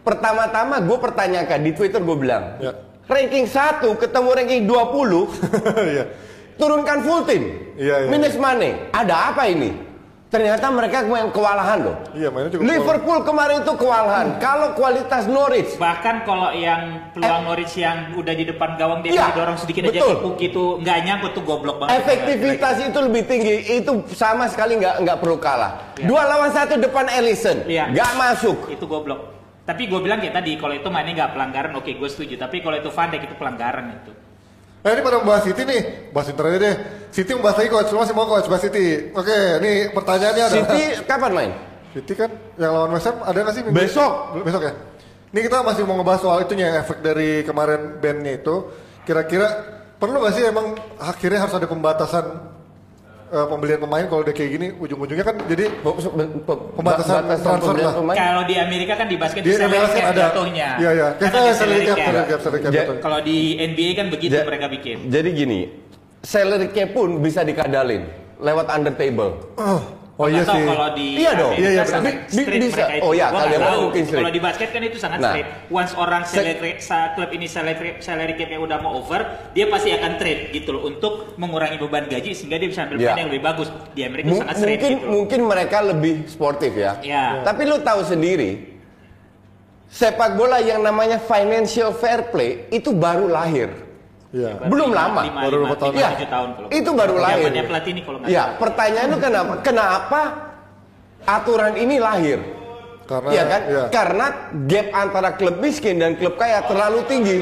pertama-tama gue pertanyakan di Twitter gue bilang Ya. ranking 1 ketemu ranking 20 Iya. turunkan full tim Iya, iya. minus money ada apa ini ternyata mereka yang kewalahan loh Iya, mainnya juga Liverpool kemarin itu kewalahan kalau kualitas Norwich Bahkan kalau yang peluang Norwich yang udah di depan gawang dia Iya, didorong sedikit aja betul. kepuk itu nggak nyangkut tuh goblok banget. efektivitas itu lebih tinggi itu sama sekali nggak nggak perlu kalah dua lawan satu depan Ellison Iya. nggak masuk itu goblok. Tapi gue bilang kayak tadi kalau itu mainnya nggak pelanggaran, oke gue setuju. Tapi kalau itu Van Dijk itu pelanggaran itu. Nah ini pada membahas City nih, bahas Inter aja deh. City membahas lagi coach, lu masih mau coach bahas City. Oke, ini pertanyaannya adalah City kapan main City kan yang lawan West Ham ada nggak sih? minggu- Besok. Besok ya. Ini kita masih mau ngebahas soal itunya efek dari kemarin bandnya itu. Kira-kira perlu nggak sih emang akhirnya harus ada pembatasan eh, pembelian pemain kalau udah kayak gini ujung-ujungnya kan jadi Pe- pe- pe- Pembatasan batasan transfer lah. pemain. Kalau di Amerika kan di basket di salary kan cap ada jatuhnya. Iya iya. Kita salary cap, salary cap. Kalau di NBA kan begitu Ja- mereka bikin. Jadi gini, salary cap pun bisa dikadalin lewat under table. Oh iya sih. Kalau di Iya dong. Iya, iya, sangat. Bi- straight bisa. mereka itu. Oh iya, Gua nggak kalian tahu. mungkin straight. Kalau di basket kan itu sangat Nah. straight. Once orang Se- salary, sa- klub ini salary, salary cap yang udah mau over, dia pasti akan trade gitu loh untuk mengurangi beban gaji sehingga dia bisa ambil Iya. pemain yang lebih bagus. Di Amerika Mu- sangat straight mungkin gitu. loh. mungkin mereka lebih sportif ya. Iya. Tapi lu tahu sendiri, sepak bola yang namanya financial fair play itu baru lahir. Iya. Belum lama. Lima, Baru lima, beberapa tahun. lima, tujuh tahun kalau. Itu baru lahir. Platini kalau Ya, pertanyaan lu kenapa? Kenapa aturan ini lahir? Karena Iya kan? iya. Karena gap antara klub miskin dan klub kaya terlalu tinggi.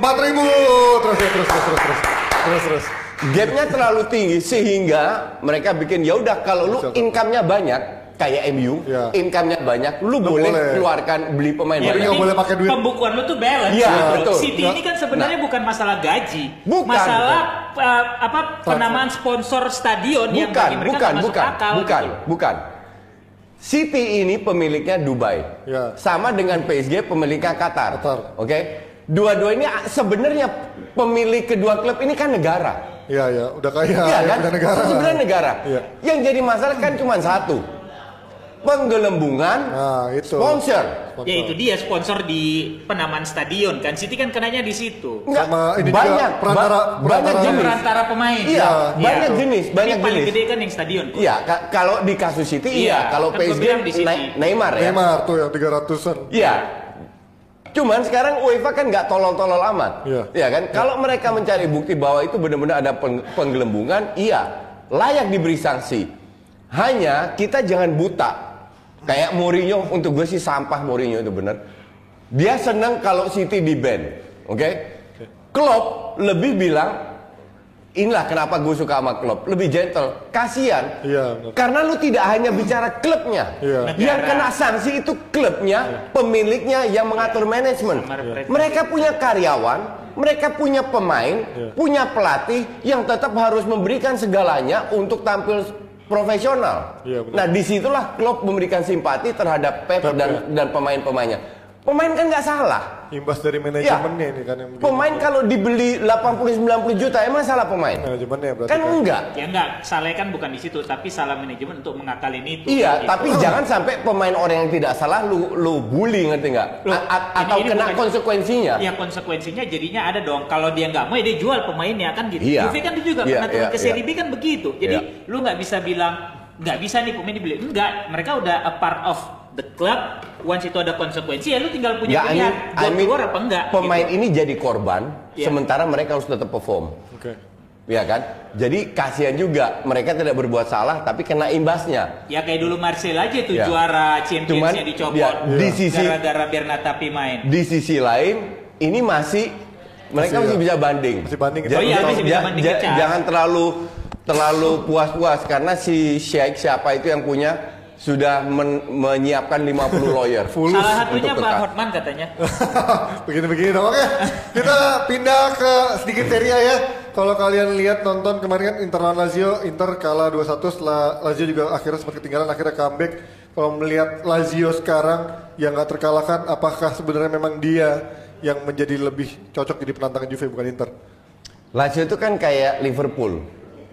4000 terus ya, terus terus terus terus. Terus terus. Gapnya terlalu tinggi sehingga mereka bikin ya udah kalau lu income-nya banyak kayak MU, Iya. income-nya banyak, lu, Lu boleh, boleh. keluarkan beli pemain Ya, banyak. boleh pakai duit. Pembukuan lu tuh balance. Iya, gitu. betul. City Nah, ini kan sebenarnya bukan masalah gaji, Bukan. masalah uh, apa penamaan sponsor stadion yang Bukan, bagi mereka bukan, masuk bukan, akal. bukan, gitu. bukan. City ini pemiliknya Dubai, Ya. sama dengan PSG pemiliknya Qatar. Qatar. Oke, dua-dua ini sebenarnya pemilik kedua klub ini kan negara. Iya iya, udah kaya, Iya kan? udah negara. Sebenarnya negara. Iya. Yang jadi masalah kan cuma satu. Penggelembungan Nah, itu. sponsor. Ya itu dia sponsor di penamaan stadion kan. City kan kenanya di situ. Enggak, Sama ini juga banyak, perantara- ba- banyak jenis. Perantara pemain. Iya, banyak tuh. jenis, Tapi banyak paling jenis. gede kan yang stadion. kok. Iya, ka- kalau di kasus City iya, Iya, kalau kan PSG di. Ne- Neymar ya. Neymar tuh yang 300-an. Iya. Cuman sekarang UEFA kan nggak tolol-tolol amat. Iya. kan? Kalau mereka mencari bukti bahwa itu benar-benar ada peng- penggelembungan, iya, layak diberi sanksi. Hanya kita jangan buta. Kayak Mourinho untuk gue sih sampah Mourinho itu benar. Dia senang kalau City di ban, oke? Klopp lebih bilang Inilah kenapa gue suka sama Klopp, lebih gentle. Kasian, Iya, karena lu tidak hanya bicara klubnya, Iya. yang kena sanksi itu klubnya, pemiliknya yang mengatur manajemen. Representasi. Mereka punya karyawan, mereka punya pemain, Iya. punya pelatih yang tetap harus memberikan segalanya untuk tampil profesional. Iya, benar. nah di situlah klub memberikan simpati terhadap Pep, Pep, dan ya. dan pemain-pemainnya. Pemain kan nggak salah. Imbas dari Ya, manajemennya ini kan yang pemain kalau dibeli 80-90 juta emang salah pemain? manajemennya berarti Kan enggak. Ya enggak, salahnya kan bukan di situ, tapi salah manajemen untuk mengakalin itu. Iya, Gitu. tapi jangan sampai pemain orang yang tidak salah lu lu bully ngerti nggak? Ini- atau ini kena bukan- konsekuensinya. Ya konsekuensinya jadinya ada dong. Kalau dia nggak mau, ya dia jual pemainnya kan gitu. Iya. Juve kan juga Iya, pernah turun iya, ke Serie iya. B kan begitu. Jadi Iya. lu nggak bisa bilang nggak bisa nih pemain dibeli. Enggak, mereka udah a part of the club. Once itu ada konsekuensi, ya lu tinggal punya Nggak, I pilihan. mean- Gua I mean, keluar apa enggak? Pemain gitu. ini jadi korban, Iya. sementara mereka harus tetap perform. Oke. Ya kan? Jadi kasihan juga mereka tidak berbuat salah tapi kena imbasnya. Ya kayak dulu Marcel aja tuh Ya. juara Championsnya Cuman, dicopot ya, di sisi- gara-gara Bernatapi main. Di sisi lain, ini masih mereka Masih, masih, ya. bisa banding. Masih banding, Ja- Oh iya, masih bisa banding. Jangan terlalu terlalu puas-puas karena si Sheikh siapa itu yang punya sudah men- menyiapkan 50 lawyer. Fulus Salah satunya Pak. Hotman katanya. Begini-begini dong. Oke, kita pindah ke sedikit Serie A ya. Kalau kalian lihat nonton kemarin kan Inter lawan Lazio, Inter kalah 2-1 setelah Lazio juga akhirnya sempat ketinggalan, akhirnya comeback. Kalau melihat Lazio sekarang yang nggak terkalahkan, apakah sebenarnya memang dia yang menjadi lebih cocok jadi penantang Juve bukan Inter? Lazio itu kan kayak Liverpool.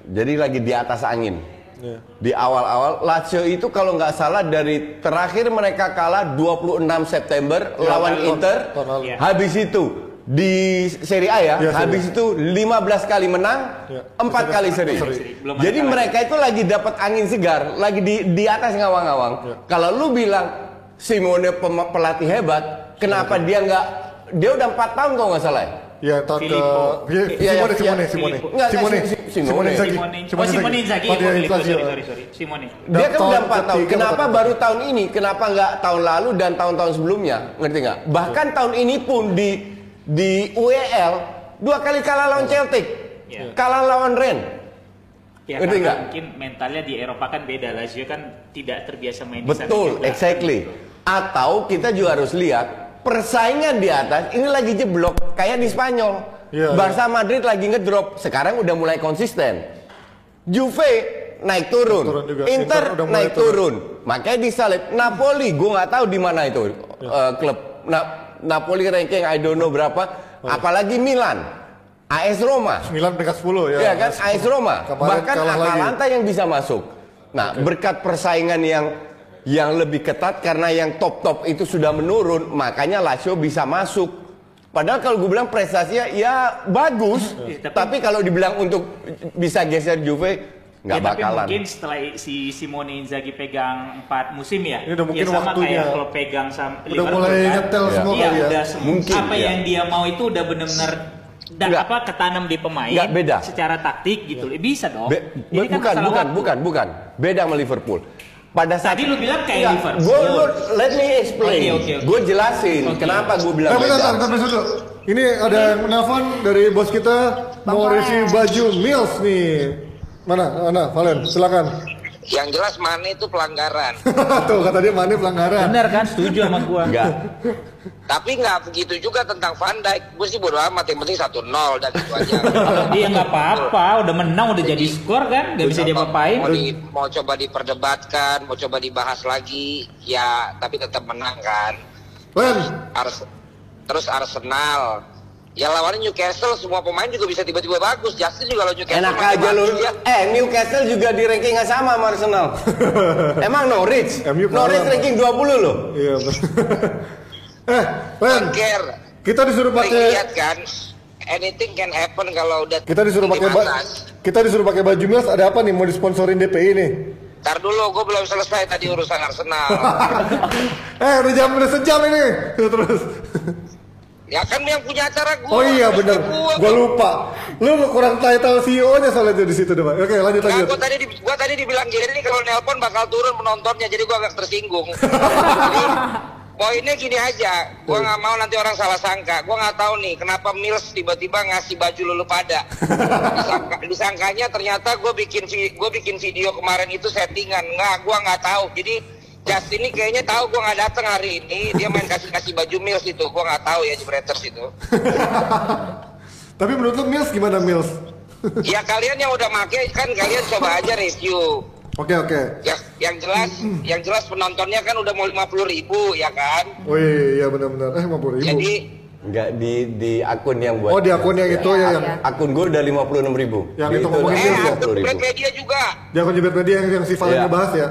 Jadi lagi di atas angin. Ya. Di awal-awal Lazio itu kalau nggak salah dari terakhir mereka kalah 26 September Ya, lawan tahun- Inter. lalu. Ya. Habis itu di Serie A ya, Ya, habis itu 15 kali menang, Ya. 4 kali seri. Seri. Jadi kalah. mereka itu lagi dapat angin segar, lagi di di atas ngawang-ngawang. Ya. Kalau lu bilang Simone pelatih hebat, kenapa dia nggak dia udah 4 tahun kalau nggak salah ya? Ya, tahun ke ya, Iya, Simone, iya, Simone, iya, Simone, Simone, Simone. Simone. Simone. Simone Inzaghi. Oh, sorry, sorry, sorry. Simone. Dia kan udah 4 tahun. Kenapa baru tahun ini? Kenapa nggak tahun lalu dan tahun-tahun sebelumnya? Ngerti nggak? Bahkan tahun ini pun di di UEL dua kali kalah lawan Celtic, Iya. kalah lawan Rennes. Ya Ngerti karena nggak? mungkin mentalnya di Eropa kan beda. Lazio kan tidak terbiasa main di sana Betul, exactly. Atau kita juga harus lihat persaingan di atas ini lagi jeblok kayak di Spanyol. Iya, Barca Madrid lagi ngedrop, sekarang udah mulai konsisten. Juve naik turun, turun juga. Inter, Inter udah mulai naik turun. Makanya disalip. Napoli, gue nggak tahu di mana itu eh, klub. Na- Napoli ranking I don't know berapa. Apalagi Milan, AS Roma. Milan peringkat 10 ya. Ya kan AS Roma, Kemarin bahkan lagi. Atalanta yang bisa masuk. Nah, berkat persaingan yang yang lebih ketat karena yang top-top itu sudah menurun, makanya Lazio bisa masuk. Padahal kalau gue bilang prestasinya ya bagus, Iya, tapi- tapi kalau dibilang untuk bisa geser Juve nggak Ya, tapi bakalan. mungkin setelah si Simone Inzaghi pegang 4 musim ya. Ini udah mungkin ya sama waktunya. kayak kalau pegang sama Udah mulai nyetel semua Iya, kali ya. udah sem- Mungkin, apa iya. yang dia mau itu udah benar-benar da- Nggak. apa ketanam di pemain Nggak, beda. secara taktik gitu. Bisa dong. Be- Ini kan bukan, bukan, waktu. bukan, bukan. Beda sama Liverpool. Pada saat Tadi lu bilang kayak Nggak, Liverpool. Gue, gue- let me explain. Oke, oke, oke. Gue jelasin Oke. kenapa gue bilang Tapi bentar, beda. bentar, bentar dulu. Ini ada yang menelpon dari bos kita mau Bang review baju Mills nih. Mana? Mana? Valen, silakan. Yang jelas Mane itu pelanggaran. Tuh kata dia mana pelanggaran. Bener kan? Setuju sama gua. Enggak. Tapi nggak begitu juga tentang Van Dijk. Gue sih bodo amat. Yang penting 1-0 dan itu aja. Dia nggak apa-apa, udah menang, udah jadi skor kan, nggak bisa dia Mau, apain. di- mau coba diperdebatkan, mau coba dibahas lagi, ya tapi tetap menang kan. Len, Ars terus Arsenal. Ya lawannya Newcastle semua pemain juga bisa tiba-tiba bagus. Justin juga kalau Newcastle Enak aja lu. ya. Eh, Newcastle juga di ranking nggak sama sama Arsenal. Emang Norwich? Norwich ranking 20 loh. iya. eh, Len, kita disuruh pakai lihat kan, anything can happen kalau udah kita disuruh di pakai ba- kita disuruh pakai baju Mills ada apa nih mau disponsorin DPI nih? Ntar dulu, gue belum selesai tadi urusan Arsenal. eh, udah jam udah sejam ini. Terus. Ya kan yang punya acara gue. Oh iya bener, gua lupa. Lu, kurang title CEO-nya soalnya di situ deh, Pak. Oke, lanjut Nah, lanjut. gue tadi, di- gua tadi dibilang gini kalau nelpon bakal turun penontonnya, jadi gue agak tersinggung. jadi, poinnya gini aja, gue nggak mau nanti orang salah sangka. Gue nggak tahu nih kenapa Mills tiba-tiba ngasih baju lulu pada. Disangka, disangkanya ternyata gue bikin gue bikin video kemarin itu settingan. Nggak, gue nggak tahu. Jadi Justin ini kayaknya tahu gue nggak datang hari ini. Dia main kasih kasih baju Mills itu. Gue nggak tahu ya Jebreters itu. Tapi menurut lu Mills gimana Mills? ya kalian yang udah make kan kalian coba aja review. Oke oke. yang yang jelas yang jelas penontonnya kan udah mau 50 ribu ya kan Oh iya, iya benar-benar. Eh 50 ribu. jadi Enggak di di akun yang buat. Oh di akun yang itu ya yang Akun gue udah 56 ribu. Yang itu ngomongin eh ya? akun media juga di akun Media yang, yang si Valen Iya. ngebahas ya.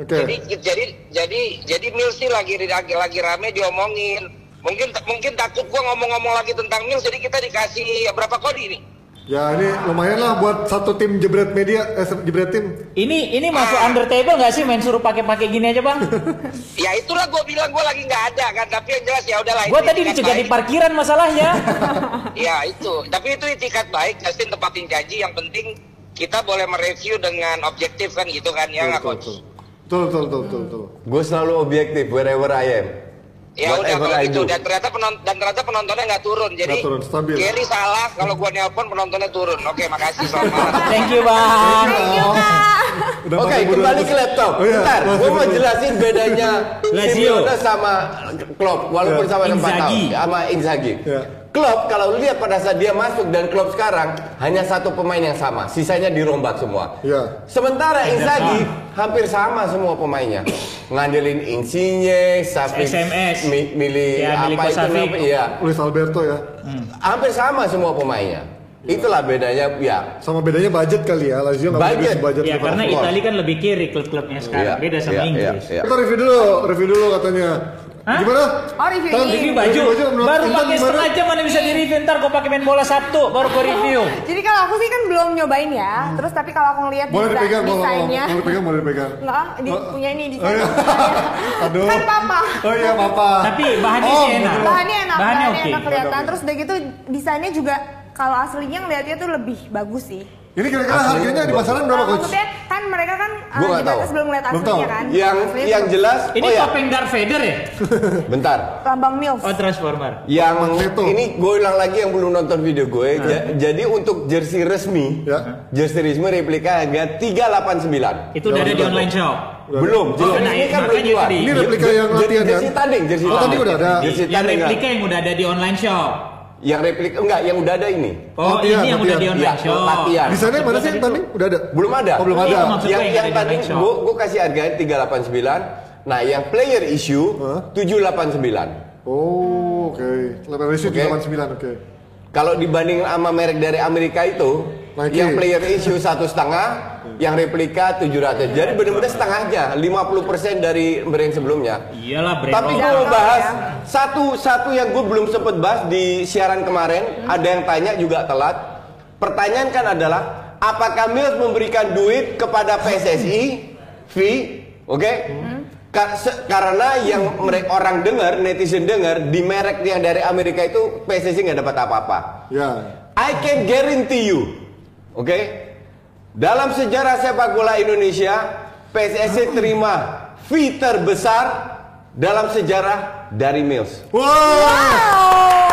Oke. jadi jadi jadi jadi Mills nih lagi lagi lagi rame diomongin. Mungkin mungkin takut gua ngomong-ngomong lagi tentang Mills jadi kita dikasih berapa kodi nih Ya ini lumayan lah buat satu tim Jebret Media, eh Jebret tim. Ini ini masuk under table nggak sih? Main suruh pakai-pakai gini aja bang? ya itulah gua bilang gua lagi nggak ada kan tapi yang jelas ya udahlah Gua itu tadi dicegat di parkiran masalahnya. ya itu. Tapi itu itikat baik Justin tepatin janji. Yang penting kita boleh mereview dengan objektif kan gitu kan ya nggak coach? Betul betul betul betul. betul. Gue selalu objektif wherever I am. Ya udah Whatever kalau gitu dan ternyata penon dan ternyata penontonnya nggak turun. Jadi Nggak turun, stabil. Gary salah kalau gua nelpon penontonnya turun. Oke, makasih selamat malam. Thank you bang. Thank you. Udah Oke, 4200. kembali ke laptop. Oh, iya. Bentar, gue mau jelasin bedanya Lazio. Simeone sama Klopp, walaupun Ya. sama tempat Inzaghi. tahun, sama Inzaghi. Ya. Klopp kalau lihat pada saat dia masuk dan Klopp sekarang hanya satu pemain yang sama, sisanya dirombak semua. Ya. Sementara Inzaghi hampir sama semua pemainnya. Ngandelin Insigne, Safi, SMS. mi- milih Ya, apa itu namanya? Iya. Luis Alberto ya. Hampir sama semua pemainnya. Itulah bedanya ya. Sama bedanya budget kali ya, Lazio nggak Budget. budget budget Ya karena Klopp. Itali kan lebih kiri klub-klubnya sekarang. Iya, Beda sama iya, Inggris. iya, iya. Kita review dulu, review dulu katanya. Hah? Gimana? Oh, review Tan, ini. Review baju, menurut baru Intan pakai setengah jam mana bisa di review ntar gue pakai main bola Sabtu baru gue review. Jadi kalau aku sih kan belum nyobain ya. Terus tapi kalau aku ngeliat Boleh dipegang, boleh, desainnya. boleh dipegang, boleh dipegang. Enggak, di, punya ini Oh, desain. iya. Aduh. Kan papa. Oh iya, papa. Tapi bahannya Oh, sih enak. Bahannya enak, Bahannya bahannya oke. enak kelihatan. Terus udah gitu desainnya juga kalau aslinya ngeliatnya tuh lebih bagus sih. Ini kira-kira harganya di pasaran berapa Nah, coach? maksudnya kan mereka kan Gua nggak Juventus tahu. belum ngeliat aslinya tahu. kan. Yang Aslinya yang jelas Ini oh ya, topeng Darth Vader ya? bentar. lambang Mills. Oh Transformer. Yang Magneto. ini gue ulang lagi yang belum nonton video gue. Ja- jadi untuk jersey resmi, Ya. jersey resmi replika harga 389. Itu udah ada di online shop. Belum, belum. nah, ini kan belum keluar. Ini replika yang latihan, Jersey kan? tanding, jersey Oh, tadi tanding. udah ada. Jersey Yang tanding. replika yang udah ada di online shop. Yang replik enggak yang udah ada ini. Oh, Latihan, ini yang udah di latihan. online Ya, show. latihan. Di sana yang mana sih yang tanding? Udah ada? Belum ada. Oh, belum ada. Iya, maksud yang yang yang ada show. gua, gua kasih harganya 389. Nah, yang player issue Hah? 789. Oh, oke. Level ratio Oke. 89, oke. Kalau dibanding sama merek dari Amerika itu, Nike. yang player issue satu setengah, yang replika 700. Jadi benar-benar setengahnya, 50% dari brand sebelumnya. Iyalah brand Tapi gue mau bahas ya. satu satu yang gue belum sempet bahas di siaran kemarin. Ada yang tanya juga telat. Pertanyaan kan adalah apakah Mills memberikan duit kepada PSSI fee, oke? Ka- se- karena yang mereka orang dengar, netizen dengar di merek yang dari Amerika itu PSSI nggak dapat apa-apa. Ya. I can guarantee you, oke? Dalam sejarah sepak bola Indonesia, PSSI terima fee terbesar dalam sejarah dari Mills. Wah!